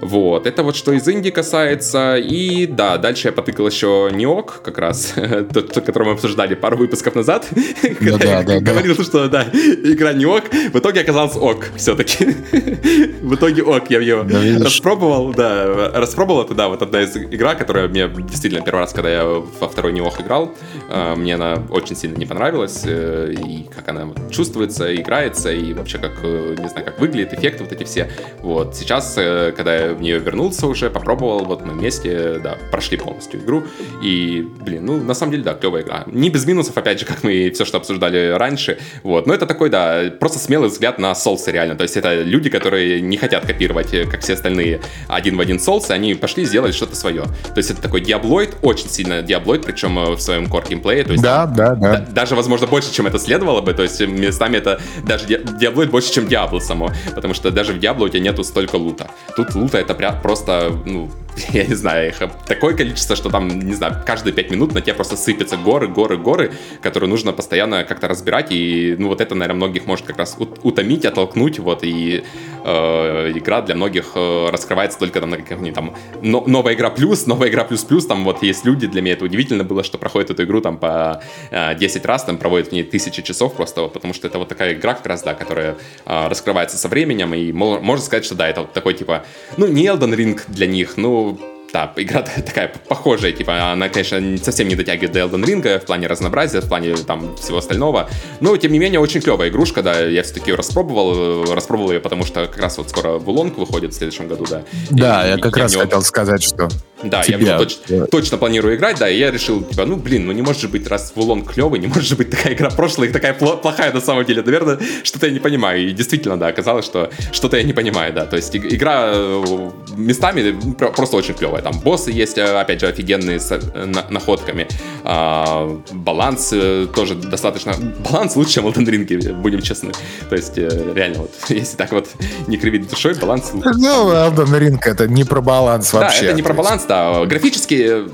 Вот, это вот что из Инди касается. И да, дальше я потыкал еще Неок, как раз, тот, который мы обсуждали пару выпусков назад, когда да, я говорил, что да, игра Неок, в итоге оказалось ок все-таки. в итоге ок, я ее распробовал, да, распробовал это, да, вот одна из игра, которая мне действительно первый раз, когда я во второй Неок играл, э, мне она очень сильно не понравилась, э, и как она чувствуется, играется, и вообще как, э, не знаю, как выглядит, эффекты вот эти все. Вот, сейчас, когда я в нее вернулся уже, попробовал, вот мы вместе, да, прошли полностью игру, и, блин, ну, на самом деле, да, клевая игра. Не без минусов, опять же, как мы все, что обсуждали раньше, вот, но это такой, да, просто смелый взгляд на Souls реально, то есть это люди, которые не хотят копировать, э, как все остальные, один в один Souls, они пошли сделали что-то свое. То есть это такой диаблоид, очень сильно диаблоид, причем э, в своем core геймплее, то есть да, да, да. да. даже, возможно, больше, чем это следовало бы, то есть местами это даже диаблоид больше, чем Диабло само, потому что даже в Диабло у тебя нету столько лута. Тут лута это прям просто, ну, я не знаю, их такое количество, что там, не знаю, каждые пять минут на тебя просто сыпятся горы, горы, горы, которые нужно постоянно как-то разбирать, и, ну, вот это, наверное, многих может как раз утомить, оттолкнуть, вот, и э, игра для многих э, раскрывается только там на каких-нибудь там но, новая игра плюс, новая игра плюс плюс, там вот есть люди, для меня это удивительно было, что проходит эту игру там по э, 10 раз, там проводят в ней тысячи часов просто, вот, потому что это вот такая игра как раз, да, которая э, раскрывается со временем, и можно сказать, что да, это вот такой типа, ну, не Elden Ring для них, ну, да, игра такая похожая, типа, она, конечно, совсем не дотягивает до Elden Ring в плане разнообразия, в плане там всего остального, но, тем не менее, очень клевая игрушка, да, я все-таки ее распробовал, распробовал ее, потому что как раз вот скоро Вулонг выходит в следующем году, да. Да, и, я как я раз хотел сказать, что да, тебя... я точ- точно планирую играть, да, и я решил, типа, ну, блин, ну не может же быть, раз Вулонг клевый, не может же быть такая игра прошлая, такая плохая на самом деле, наверное, что-то я не понимаю, и действительно, да, оказалось, что что-то я не понимаю, да, то есть игра э, местами просто очень клевая, там боссы есть, э, опять же, офигенные с э, находками. А, баланс тоже достаточно... Баланс лучше, чем в Elden Ring, будем честны. То есть, реально, вот, если так вот не кривить душой, баланс лучше. Ну, Elden Ring это не про баланс вообще. Да, это не про баланс, да. Графически,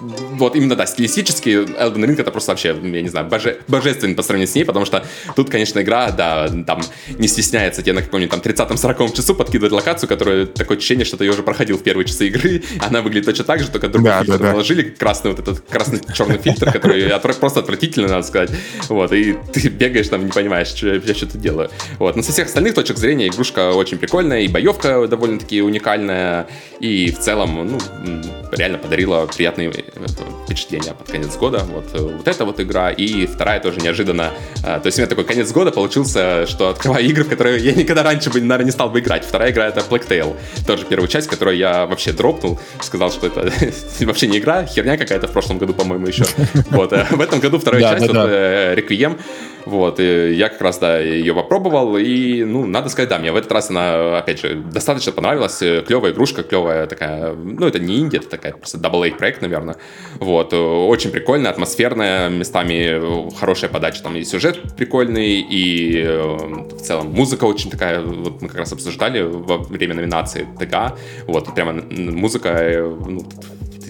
вот именно, да, стилистически Elden Ring это просто вообще, я не знаю, боже, божественный по сравнению с ней, потому что тут, конечно, игра, да, там не стесняется тебе на каком-нибудь там 30-40 часу подкидывать локацию, которая такое ощущение, что ты ее уже проходил в первые часы игры, она выглядит точно так же, только другой да, фильтр да, да. наложили, красный вот этот красный-черный фильтр, который просто отвратительный, надо сказать. Вот, и ты бегаешь там, не понимаешь, что я что-то делаю. Вот, но со всех остальных точек зрения игрушка очень прикольная, и боевка довольно-таки уникальная, и в целом, ну, реально подарила приятные э, впечатления под конец года. Вот, э, вот эта вот игра, и вторая тоже неожиданно. А, то есть у меня такой конец года получился, что открываю игры, в которые я никогда раньше бы, наверное, не стал бы играть. Вторая игра это Plague Tale, тоже первая часть, которую я вообще дропнул, сказал, что это вообще не игра, херня какая-то в прошлом году, по-моему, еще. Вот. Э, в этом году вторая часть, Реквием. Вот, и я как раз, да, ее попробовал, и, ну, надо сказать, да, мне в этот раз она, опять же, достаточно понравилась, клевая игрушка, клевая такая, ну, это не инди, это такая просто double A проект, наверное, вот, очень прикольная, атмосферная, местами хорошая подача, там и сюжет прикольный, и в целом музыка очень такая, вот мы как раз обсуждали во время номинации ТГ, вот, прямо музыка, ну,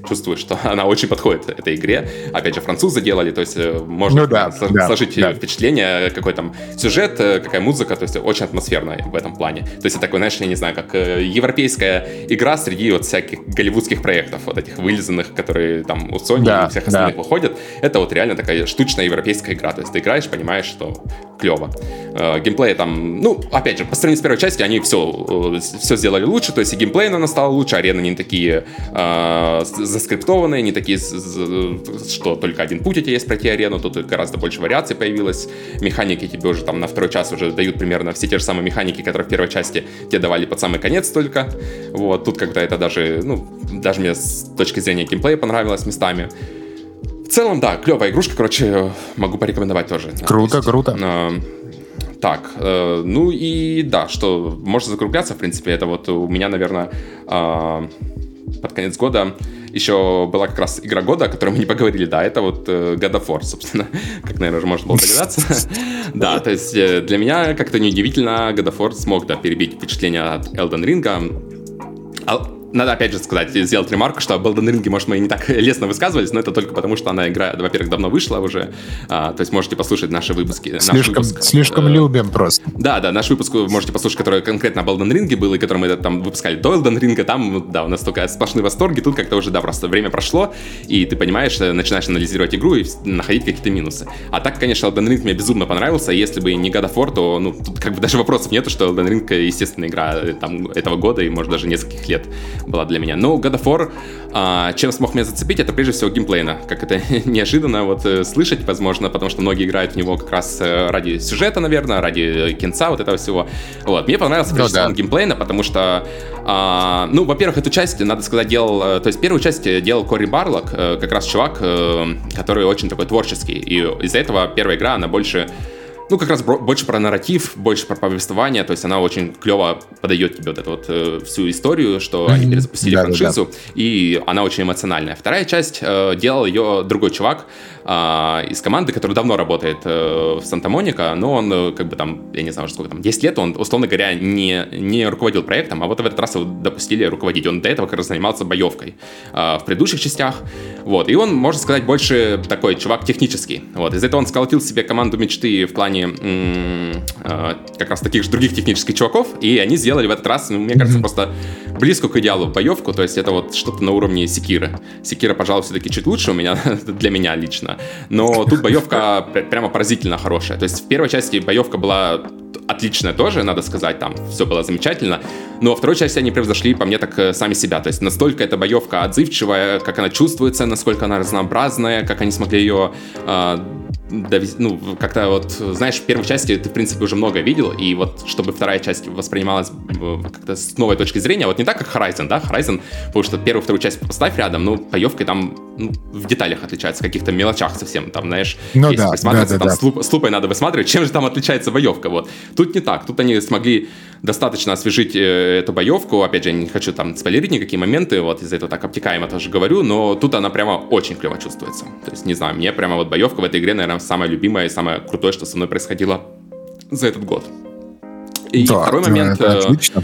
чувствуешь, что она очень подходит этой игре. Опять же, французы делали, то есть э, можно ну, да, сложить да, впечатление, какой там сюжет, э, какая музыка, то есть очень атмосферная в этом плане. То есть это такой, знаешь, я не знаю, как э, европейская игра среди вот всяких голливудских проектов, вот этих вылизанных, которые там у Sony да, и всех остальных да. выходят. Это вот реально такая штучная европейская игра. То есть ты играешь, понимаешь, что клево. Геймплей там, ну, опять же, по сравнению с первой частью, они все, все сделали лучше, то есть и геймплей, наверное, стал лучше, арены не такие заскриптованные, не такие, что только один путь у тебя есть пройти арену, тут гораздо больше вариаций появилось. Механики тебе уже там на второй час уже дают примерно все те же самые механики, которые в первой части тебе давали под самый конец только. Вот, тут когда это даже, ну, даже мне с точки зрения геймплея понравилось местами. В целом, да, клевая игрушка, короче, могу порекомендовать тоже. Круто, есть, круто. Э, так, э, ну и да, что можно закругляться, в принципе, это вот у меня, наверное, э, под конец года еще была как раз игра года, о которой мы не поговорили, да, это вот э, God of War, собственно, как, наверное, уже можно было догадаться. Да, то есть э, для меня как-то неудивительно God of War смог, да, перебить впечатление от Elden Ring. Надо опять же сказать, сделать ремарку, что об Elden Ring, может, мы и не так лестно высказывались, но это только потому, что она игра, во-первых, давно вышла уже, а, то есть можете послушать наши выпуски. Слишком, выпуск, слишком э, любим просто. Да, да, наш выпуск можете послушать, который конкретно об Elden Ring был, и который мы там выпускали до Elden Ring, там, да, у нас только сплошные восторги, тут как-то уже, да, просто время прошло, и ты понимаешь, э, начинаешь анализировать игру и находить какие-то минусы. А так, конечно, Elden Ring мне безумно понравился, если бы не God of War, то, ну, тут как бы даже вопросов нету, что Elden Ring, естественно, игра э, там этого года и, может, даже нескольких лет. Была для меня. Но God of War, а, чем смог меня зацепить, это прежде всего геймплейно. Как это неожиданно вот э, слышать, возможно, потому что многие играют в него как раз э, ради сюжета, наверное, ради кинца, вот этого всего. Вот. Мне понравился прежде ну, всего да. геймплейно, потому что, а, ну, во-первых, эту часть, надо сказать, делал, э, то есть первую часть делал Кори Барлок, как раз чувак, который очень такой творческий. И из-за этого первая игра, она больше ну, как раз больше про нарратив, больше про повествование, то есть она очень клево подает тебе вот эту вот э, всю историю, что mm-hmm. они перезапустили да, франшизу, да, да. и она очень эмоциональная. Вторая часть э, делал ее другой чувак, а, из команды, который давно работает э, в Санта-Моника, но он э, как бы там, я не знаю, сколько там, 10 лет, он, условно говоря, не, не руководил проектом, а вот в этот раз его допустили руководить. Он до этого как раз занимался боевкой э, в предыдущих частях, вот, и он, можно сказать, больше такой чувак технический, вот, из-за этого он сколотил себе команду мечты в плане м- э, как раз таких же других технических чуваков, и они сделали в этот раз, ну, мне кажется, mm-hmm. просто близко к идеалу боевку, то есть это вот что-то на уровне Секира. Секира, пожалуй, все-таки чуть лучше у меня, для меня лично, но тут боевка прямо поразительно хорошая. То есть в первой части боевка была отличная тоже, надо сказать, там все было замечательно. Но во второй части они превзошли по мне так э, сами себя. То есть настолько эта боевка отзывчивая, как она чувствуется, насколько она разнообразная, как они смогли ее э, ну, как-то вот, знаешь, в первой части ты, в принципе, уже много видел, и вот чтобы вторая часть воспринималась э, как-то с новой точки зрения, вот не так, как Horizon, да, Horizon, потому что первую, вторую часть поставь рядом, ну, боевкой там ну, в деталях отличается, в каких-то мелочах совсем, там, знаешь, ну, если да, присматриваться, да, да, там да. С, луп, с лупой надо высматривать, чем же там отличается боевка, вот. Тут не так, тут они смогли достаточно освежить э, эту боевку, опять же, я не хочу там спойлерить никакие моменты, вот из-за этого так обтекаемо тоже говорю, но тут она прямо очень клево чувствуется, то есть, не знаю, мне прямо вот боевка в этой игре, наверное, самое любимое и самое крутое, что со мной происходило за этот год. И да, второй момент... Это э, отлично.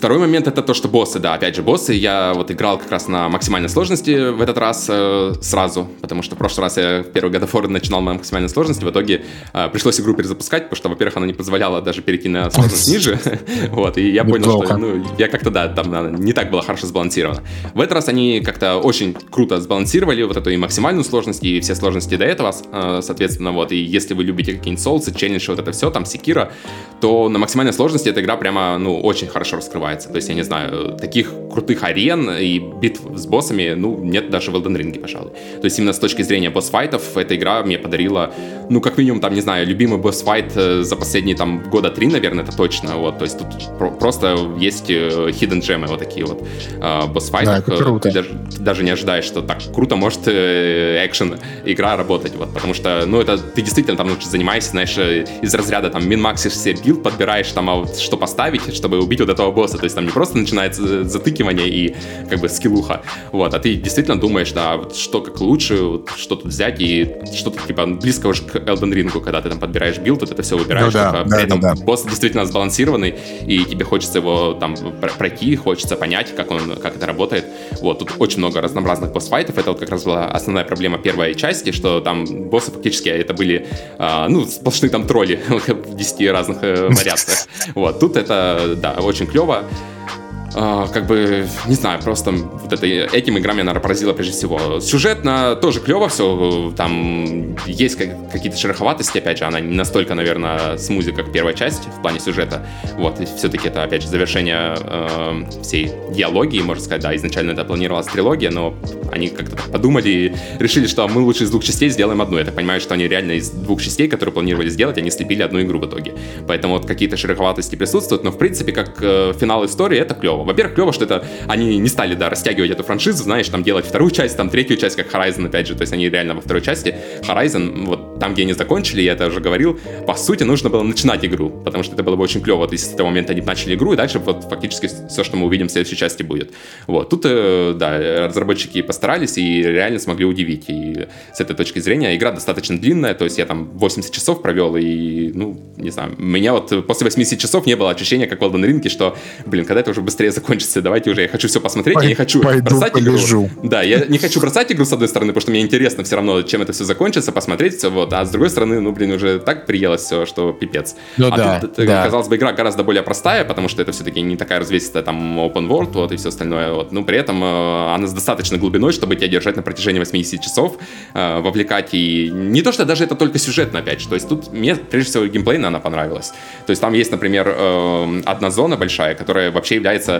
Второй момент это то, что боссы, да, опять же, боссы. Я вот играл как раз на максимальной сложности в этот раз э, сразу, потому что в прошлый раз я в первый God of War начинал на максимальной сложности, в итоге э, пришлось игру перезапускать, потому что, во-первых, она не позволяла даже перейти на сложность ниже, вот, и я понял, что, ну, я как-то, да, там не так было хорошо сбалансировано. В этот раз они как-то очень круто сбалансировали вот эту и максимальную сложность, и все сложности до этого, э, соответственно, вот, и если вы любите какие-нибудь соусы, челлендж, вот это все, там, секира, то на максимальной сложности эта игра прямо, ну, очень хорошо раскрывается развивается. То есть, я не знаю, таких крутых арен и битв с боссами, ну, нет даже в Elden Ring, пожалуй. То есть, именно с точки зрения boss fight'ов, эта игра мне подарила, ну, как минимум, там, не знаю, любимый boss fight э, за последние, там, года три, наверное, это точно, вот. То есть, тут про- просто есть э, hidden gem'ы вот такие вот э, boss fight'ы. Да, это круто. Ты даже, ты даже не ожидаешь, что так круто может экшен игра работать, вот, потому что, ну, это ты действительно там ну, занимаешься, знаешь, из разряда там мин-максишь себе билд, подбираешь там, а вот, что поставить, чтобы убить вот этого босса, то есть там не просто начинается затыкивание и как бы скиллуха, вот, а ты действительно думаешь, да, вот что как лучше, вот, что тут взять и что-то типа близко уже к Elden Ring, когда ты там подбираешь билд, вот это все выбираешь, да, только, да, при этом да, да. босс действительно сбалансированный, и тебе хочется его там пройти, хочется понять, как он, как это работает. Вот, тут очень много разнообразных boss fight'ов, это вот как раз была основная проблема первой части, что там боссы фактически это были, а, ну, сплошные там тролли в 10 разных э, вариациях. Вот, тут это, да, очень клево. out. Uh, как бы, не знаю, просто вот это, этим игра меня, наверное, поразила прежде всего. Сюжетно тоже клево все, там есть как, какие-то шероховатости, опять же, она не настолько, наверное, смузи, как первая часть в плане сюжета. Вот, и все-таки это, опять же, завершение э, всей диалогии, можно сказать, да, изначально это планировалась трилогия, но они как-то подумали и решили, что мы лучше из двух частей сделаем одну. Я так понимаю, что они реально из двух частей, которые планировали сделать, они слепили одну игру в итоге. Поэтому вот какие-то шероховатости присутствуют, но, в принципе, как э, финал истории, это клево клево. Во-первых, клево, что это они не стали, да, растягивать эту франшизу, знаешь, там делать вторую часть, там третью часть, как Horizon, опять же, то есть они реально во второй части Horizon, вот там, где они закончили, я это уже говорил, по сути, нужно было начинать игру, потому что это было бы очень клево, вот если с того момента они начали игру, и дальше вот фактически все, что мы увидим в следующей части будет. Вот, тут, э, да, разработчики постарались и реально смогли удивить, и с этой точки зрения игра достаточно длинная, то есть я там 80 часов провел, и, ну, не знаю, у меня вот после 80 часов не было ощущения, как в Elden Ring, что, блин, когда это уже быстрее закончится, давайте уже, я хочу все посмотреть, Пой, я не хочу пойду бросать полежу. игру. Да, я не хочу бросать игру с одной стороны, потому что мне интересно все равно, чем это все закончится, посмотреть все, вот, а с другой стороны, ну, блин, уже так приелось все, что пипец. Ну, а да, тут, да. казалось бы, игра гораздо более простая, потому что это все-таки не такая развесистая там open world, вот, и все остальное, вот, ну, при этом э, она с достаточно глубиной, чтобы тебя держать на протяжении 80 часов, э, вовлекать, и не то, что даже это только сюжетно, опять же, то есть тут мне, прежде всего, геймплейно она понравилась. То есть там есть, например, э, одна зона большая, которая вообще является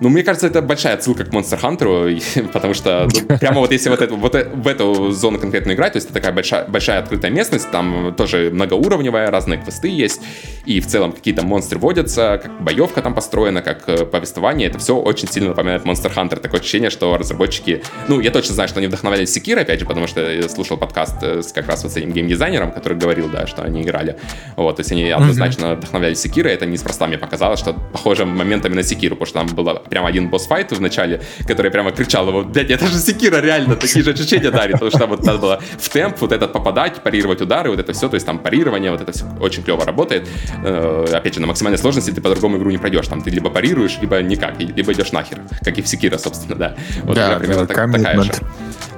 Ну, мне кажется, это большая отсылка к Monster Hunter, потому что ну, прямо вот если вот, это, вот в эту зону конкретно играть, то есть это такая большая, большая открытая местность, там тоже многоуровневая, разные квесты есть, и в целом какие-то монстры водятся, как боевка там построена, как э, повествование, это все очень сильно напоминает Monster Hunter. Такое ощущение, что разработчики, ну, я точно знаю, что они вдохновлялись Секира, опять же, потому что я слушал подкаст э, с как раз вот с этим геймдизайнером, который говорил, да, что они играли. Вот, то есть они однозначно mm-hmm. вдохновлялись Секира, это неспроста мне показалось, что похоже моментами на Секиру, потому что там было прям один босс-файт в начале, который прямо кричал его, блядь, это же Секира реально, такие же ощущения дарит, потому что вот надо было в темп вот этот попадать, парировать удары, вот это все, то есть там парирование, вот это все очень клево работает. Э, опять же, на максимальной сложности ты по-другому игру не пройдешь, там ты либо парируешь, либо никак, либо идешь нахер, как и в Секира, собственно, да. Вот да, игра примерно да, так, такая же.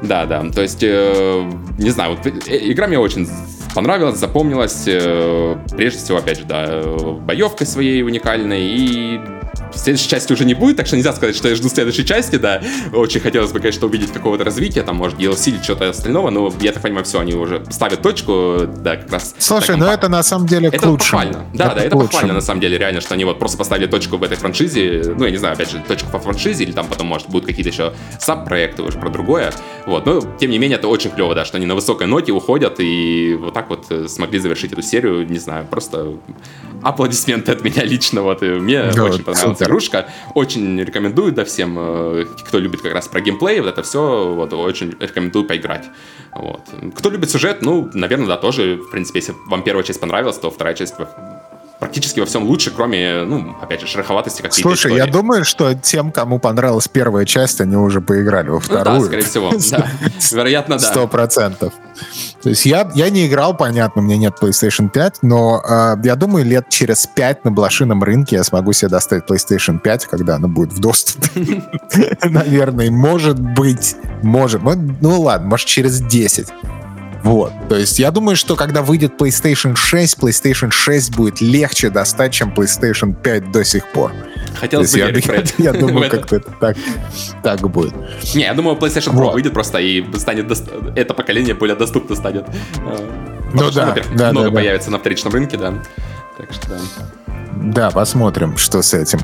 Да, да, то есть, э, не знаю, вот э, игра мне очень понравилась, запомнилась, э, прежде всего, опять же, да, боевкой своей уникальной и Следующей части уже не будет, так что нельзя сказать, что я жду следующей части, да. Очень хотелось бы, конечно, увидеть какого-то развития, там, может, DLC или что-то остального, но я так понимаю, все, они уже ставят точку, да, как раз. Слушай, ну это на самом деле это к лучшему. похвально. Да, это да, это лучшему. похвально, на самом деле, реально, что они вот просто поставили точку в этой франшизе, ну, я не знаю, опять же, точку по франшизе, или там потом, может, будут какие-то еще саб-проекты уже про другое, вот, но, тем не менее, это очень клево, да, что они на высокой ноте уходят и вот так вот э, смогли завершить эту серию, не знаю, просто аплодисменты от меня лично, вот, и мне да, очень понравилась игрушка, очень рекомендую, да, всем, э, кто любит как раз про геймплей, вот это все, вот, очень рекомендую поиграть. Вот. Кто любит сюжет, ну, наверное, да, тоже, в принципе, если вам первая часть понравилась, то вторая часть практически во всем лучше, кроме, ну, опять же, шероховатости какие-то Слушай, истории. я думаю, что тем, кому понравилась первая часть, они уже поиграли во вторую. Ну, да, скорее всего, да. Вероятно, да. Сто процентов. То есть я, я не играл, понятно, у меня нет PlayStation 5, но э, я думаю, лет через 5 на блошином рынке я смогу себе достать PlayStation 5, когда она будет в доступе. Наверное, может быть, может. Ну ладно, может через 10. Вот. То есть я думаю, что когда выйдет PlayStation 6, PlayStation 6 будет легче достать, чем PlayStation 5 до сих пор. Хотелось бы я, я, я думаю, как-то это так, так будет. Не, я думаю, PlayStation Pro вот. выйдет просто и станет это поколение более доступно станет. Ну Потому да, что, да, много да, появится да. на вторичном рынке, да. Так что да. Да, посмотрим, что с этим.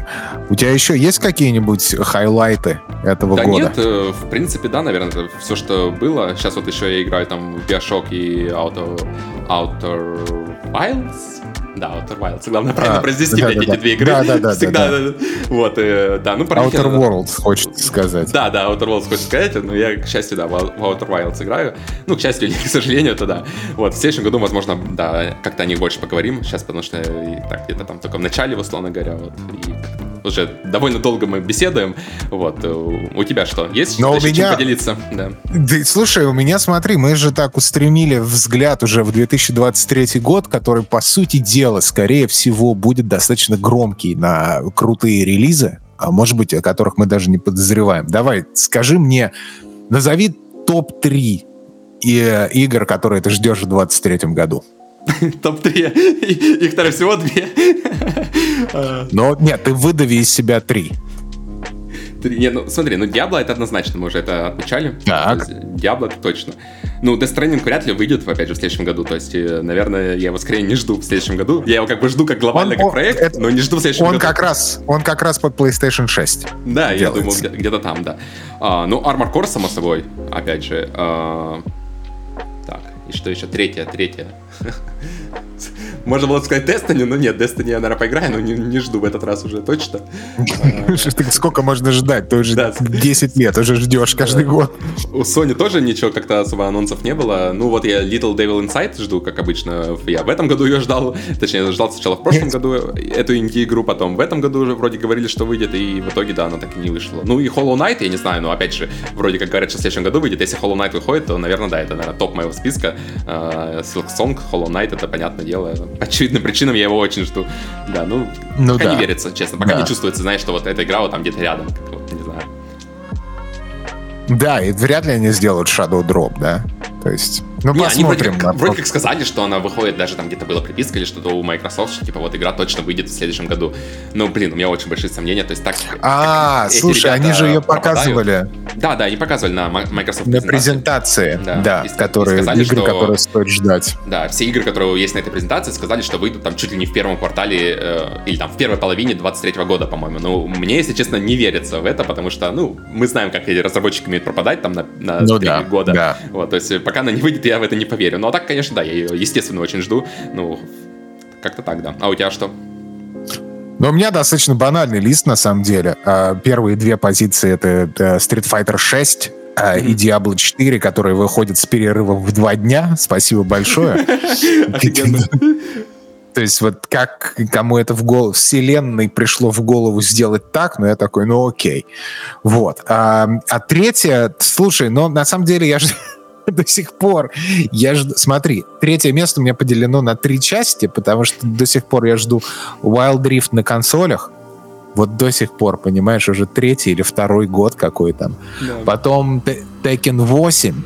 У тебя еще есть какие-нибудь хайлайты этого да года? нет, э, в принципе, да, наверное, это все, что было. Сейчас вот еще я играю там в Bioshock и Outer, Outer Wilds. Да, Outer Wilds. Главное правильно а, произнести да, да, эти да. две игры. Да, да, да. Всегда, да, да. Вот, э, да, ну, Outer Worlds, хочется сказать. Да, да, Outer Worlds хочется сказать, но я, к счастью, да, в Outer Wilds играю. Ну, к счастью или к сожалению, это да. Вот, в следующем году, возможно, да, как-то о них больше поговорим сейчас, потому что и, так, где-то там только в начале, условно говоря, вот, и уже довольно долго мы беседуем. Вот. Э, у тебя что? Есть Но у меня... чем поделиться? Да. да. Слушай, у меня, смотри, мы же так устремили взгляд уже в 2023 год, который, по сути дела, скорее всего, будет достаточно громкий на крутые релизы, а может быть, о которых мы даже не подозреваем. Давай, скажи мне, назови топ-3 э, игр, которые ты ждешь в 2023 году. Топ-3. Их, второе всего две. Но нет, ты выдави из себя три. Не, ну смотри, ну Диабло это однозначно, мы уже это отмечали. Так. Диабло это точно. Ну, Death Stranding вряд ли выйдет, опять же, в следующем году. То есть, э, наверное, я его скорее не жду в следующем году. Я его как бы жду как глобальный, он, как проект, это, но не жду в следующем он году. Как раз, он как раз под PlayStation 6 Да, делается. я думаю, где- где-то там, да. А, ну, Armor Core, само собой, опять же. А, так, и что еще? Третье, третье. Можно было сказать Destiny, но нет, Destiny я, наверное, поиграю, но не, не жду в этот раз уже точно. Сколько можно ждать? Ты уже 10 лет уже ждешь каждый год. У Sony тоже ничего как-то особо анонсов не было. Ну вот я Little Devil Inside жду, как обычно. Я в этом году ее ждал, точнее, ждал сначала в прошлом году эту инди-игру, потом в этом году уже вроде говорили, что выйдет, и в итоге, да, она так и не вышла. Ну и Hollow Knight, я не знаю, но опять же, вроде как говорят, что в следующем году выйдет. Если Hollow Knight выходит, то, наверное, да, это, наверное, топ моего списка. А, Silk Song, Hollow Knight, это понятное дело очевидным причинам я его очень жду. Да, ну, ну пока да. не верится, честно. Пока да. не чувствуется, знаешь, что вот эта игра вот там где-то рядом. Как, вот, не знаю. Да, и вряд ли они сделают Shadow Drop, да? То есть Ну, не, посмотрим. Они вроде как, вроде как сказали, что она выходит, даже там где-то была приписка или что-то у Microsoft, что типа вот игра точно выйдет в следующем году. Ну, блин, у меня очень большие сомнения. То есть так... А, слушай, они же ее показывали. Да, да, они показывали на Microsoft На презентации, да, да которые, сказали, игры, что, которые стоит ждать. Да, все игры, которые есть на этой презентации, сказали, что выйдут там чуть ли не в первом квартале э, или там в первой половине 23 года, по-моему. Ну, мне, если честно, не верится в это, потому что, ну, мы знаем, как эти разработчики умеют пропадать там на, на ну, да, года. Да. Вот, то есть пока она не выйдет, я в это не поверю. Ну, а так, конечно, да, я ее, естественно, очень жду. Ну, как-то так, да. А у тебя что? Но у меня достаточно банальный лист, на самом деле. А, первые две позиции — это Street Fighter 6 mm-hmm. и Diablo 4, которые выходят с перерывом в два дня. Спасибо большое. То есть вот как кому это в голову, вселенной пришло в голову сделать так, ну я такой, ну окей. Вот. А, а третье, слушай, ну на самом деле я же до сих пор. Я жду... Смотри, третье место у меня поделено на три части, потому что до сих пор я жду Wild Rift на консолях. Вот до сих пор, понимаешь, уже третий или второй год какой там. Да. Потом Tekken 8.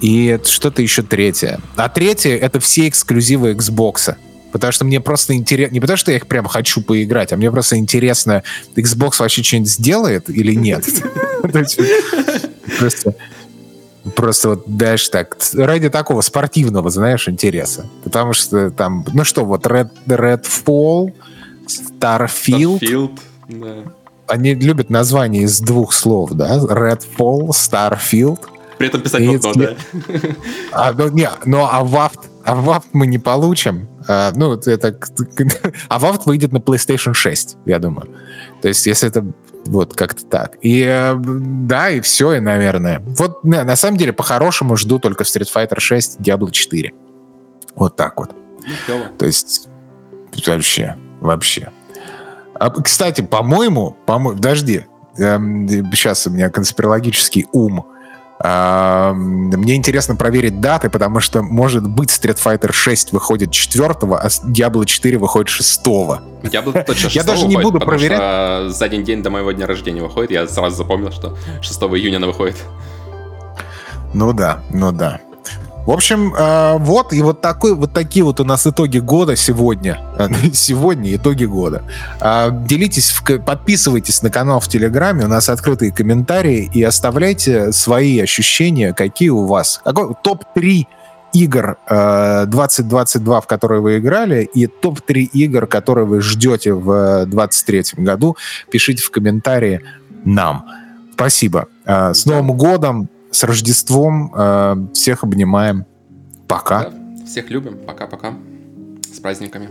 И что-то еще третье. А третье — это все эксклюзивы Xbox. Потому что мне просто интересно... Не потому что я их прям хочу поиграть, а мне просто интересно, Xbox вообще что-нибудь сделает или нет. Просто Просто вот дальше так, ради такого спортивного, знаешь, интереса. Потому что там, ну что, вот Red, Redfall, Starfield. Starfield, да. Они любят названия из двух слов, да? Redfall, Starfield. При этом писать вот то, да. А, ну, не, ну а вафт, а вафт мы не получим. А, ну, это... А вафт выйдет на PlayStation 6, я думаю. То есть, если это вот как-то так. И э, да, и все, и, наверное. Вот на, на самом деле, по-хорошему жду только Street Fighter 6, Diablo 4. Вот так вот. Ну, То есть, вообще, вообще. А, кстати, по-моему, по-моему, подожди, эм, сейчас у меня конспирологический ум мне интересно проверить даты, потому что, может быть, Street Fighter 6 выходит 4 а Diablo 4 выходит 6 Diablo точно 6 Я даже не буду проверять. за один день до моего дня рождения выходит. Я сразу запомнил, что 6 июня она выходит. Ну да, ну да. В общем, э, вот и вот такой, вот такие вот у нас итоги года сегодня. Сегодня итоги года. Э, делитесь, подписывайтесь на канал в Телеграме, у нас открытые комментарии и оставляйте свои ощущения, какие у вас. Какой топ-3 игр э, 2022, в которые вы играли, и топ-3 игр, которые вы ждете в 2023 году. Пишите в комментарии нам. Спасибо. Э, с Новым годом! С Рождеством. Э, всех обнимаем. Пока. Да, всех любим. Пока-пока. С праздниками.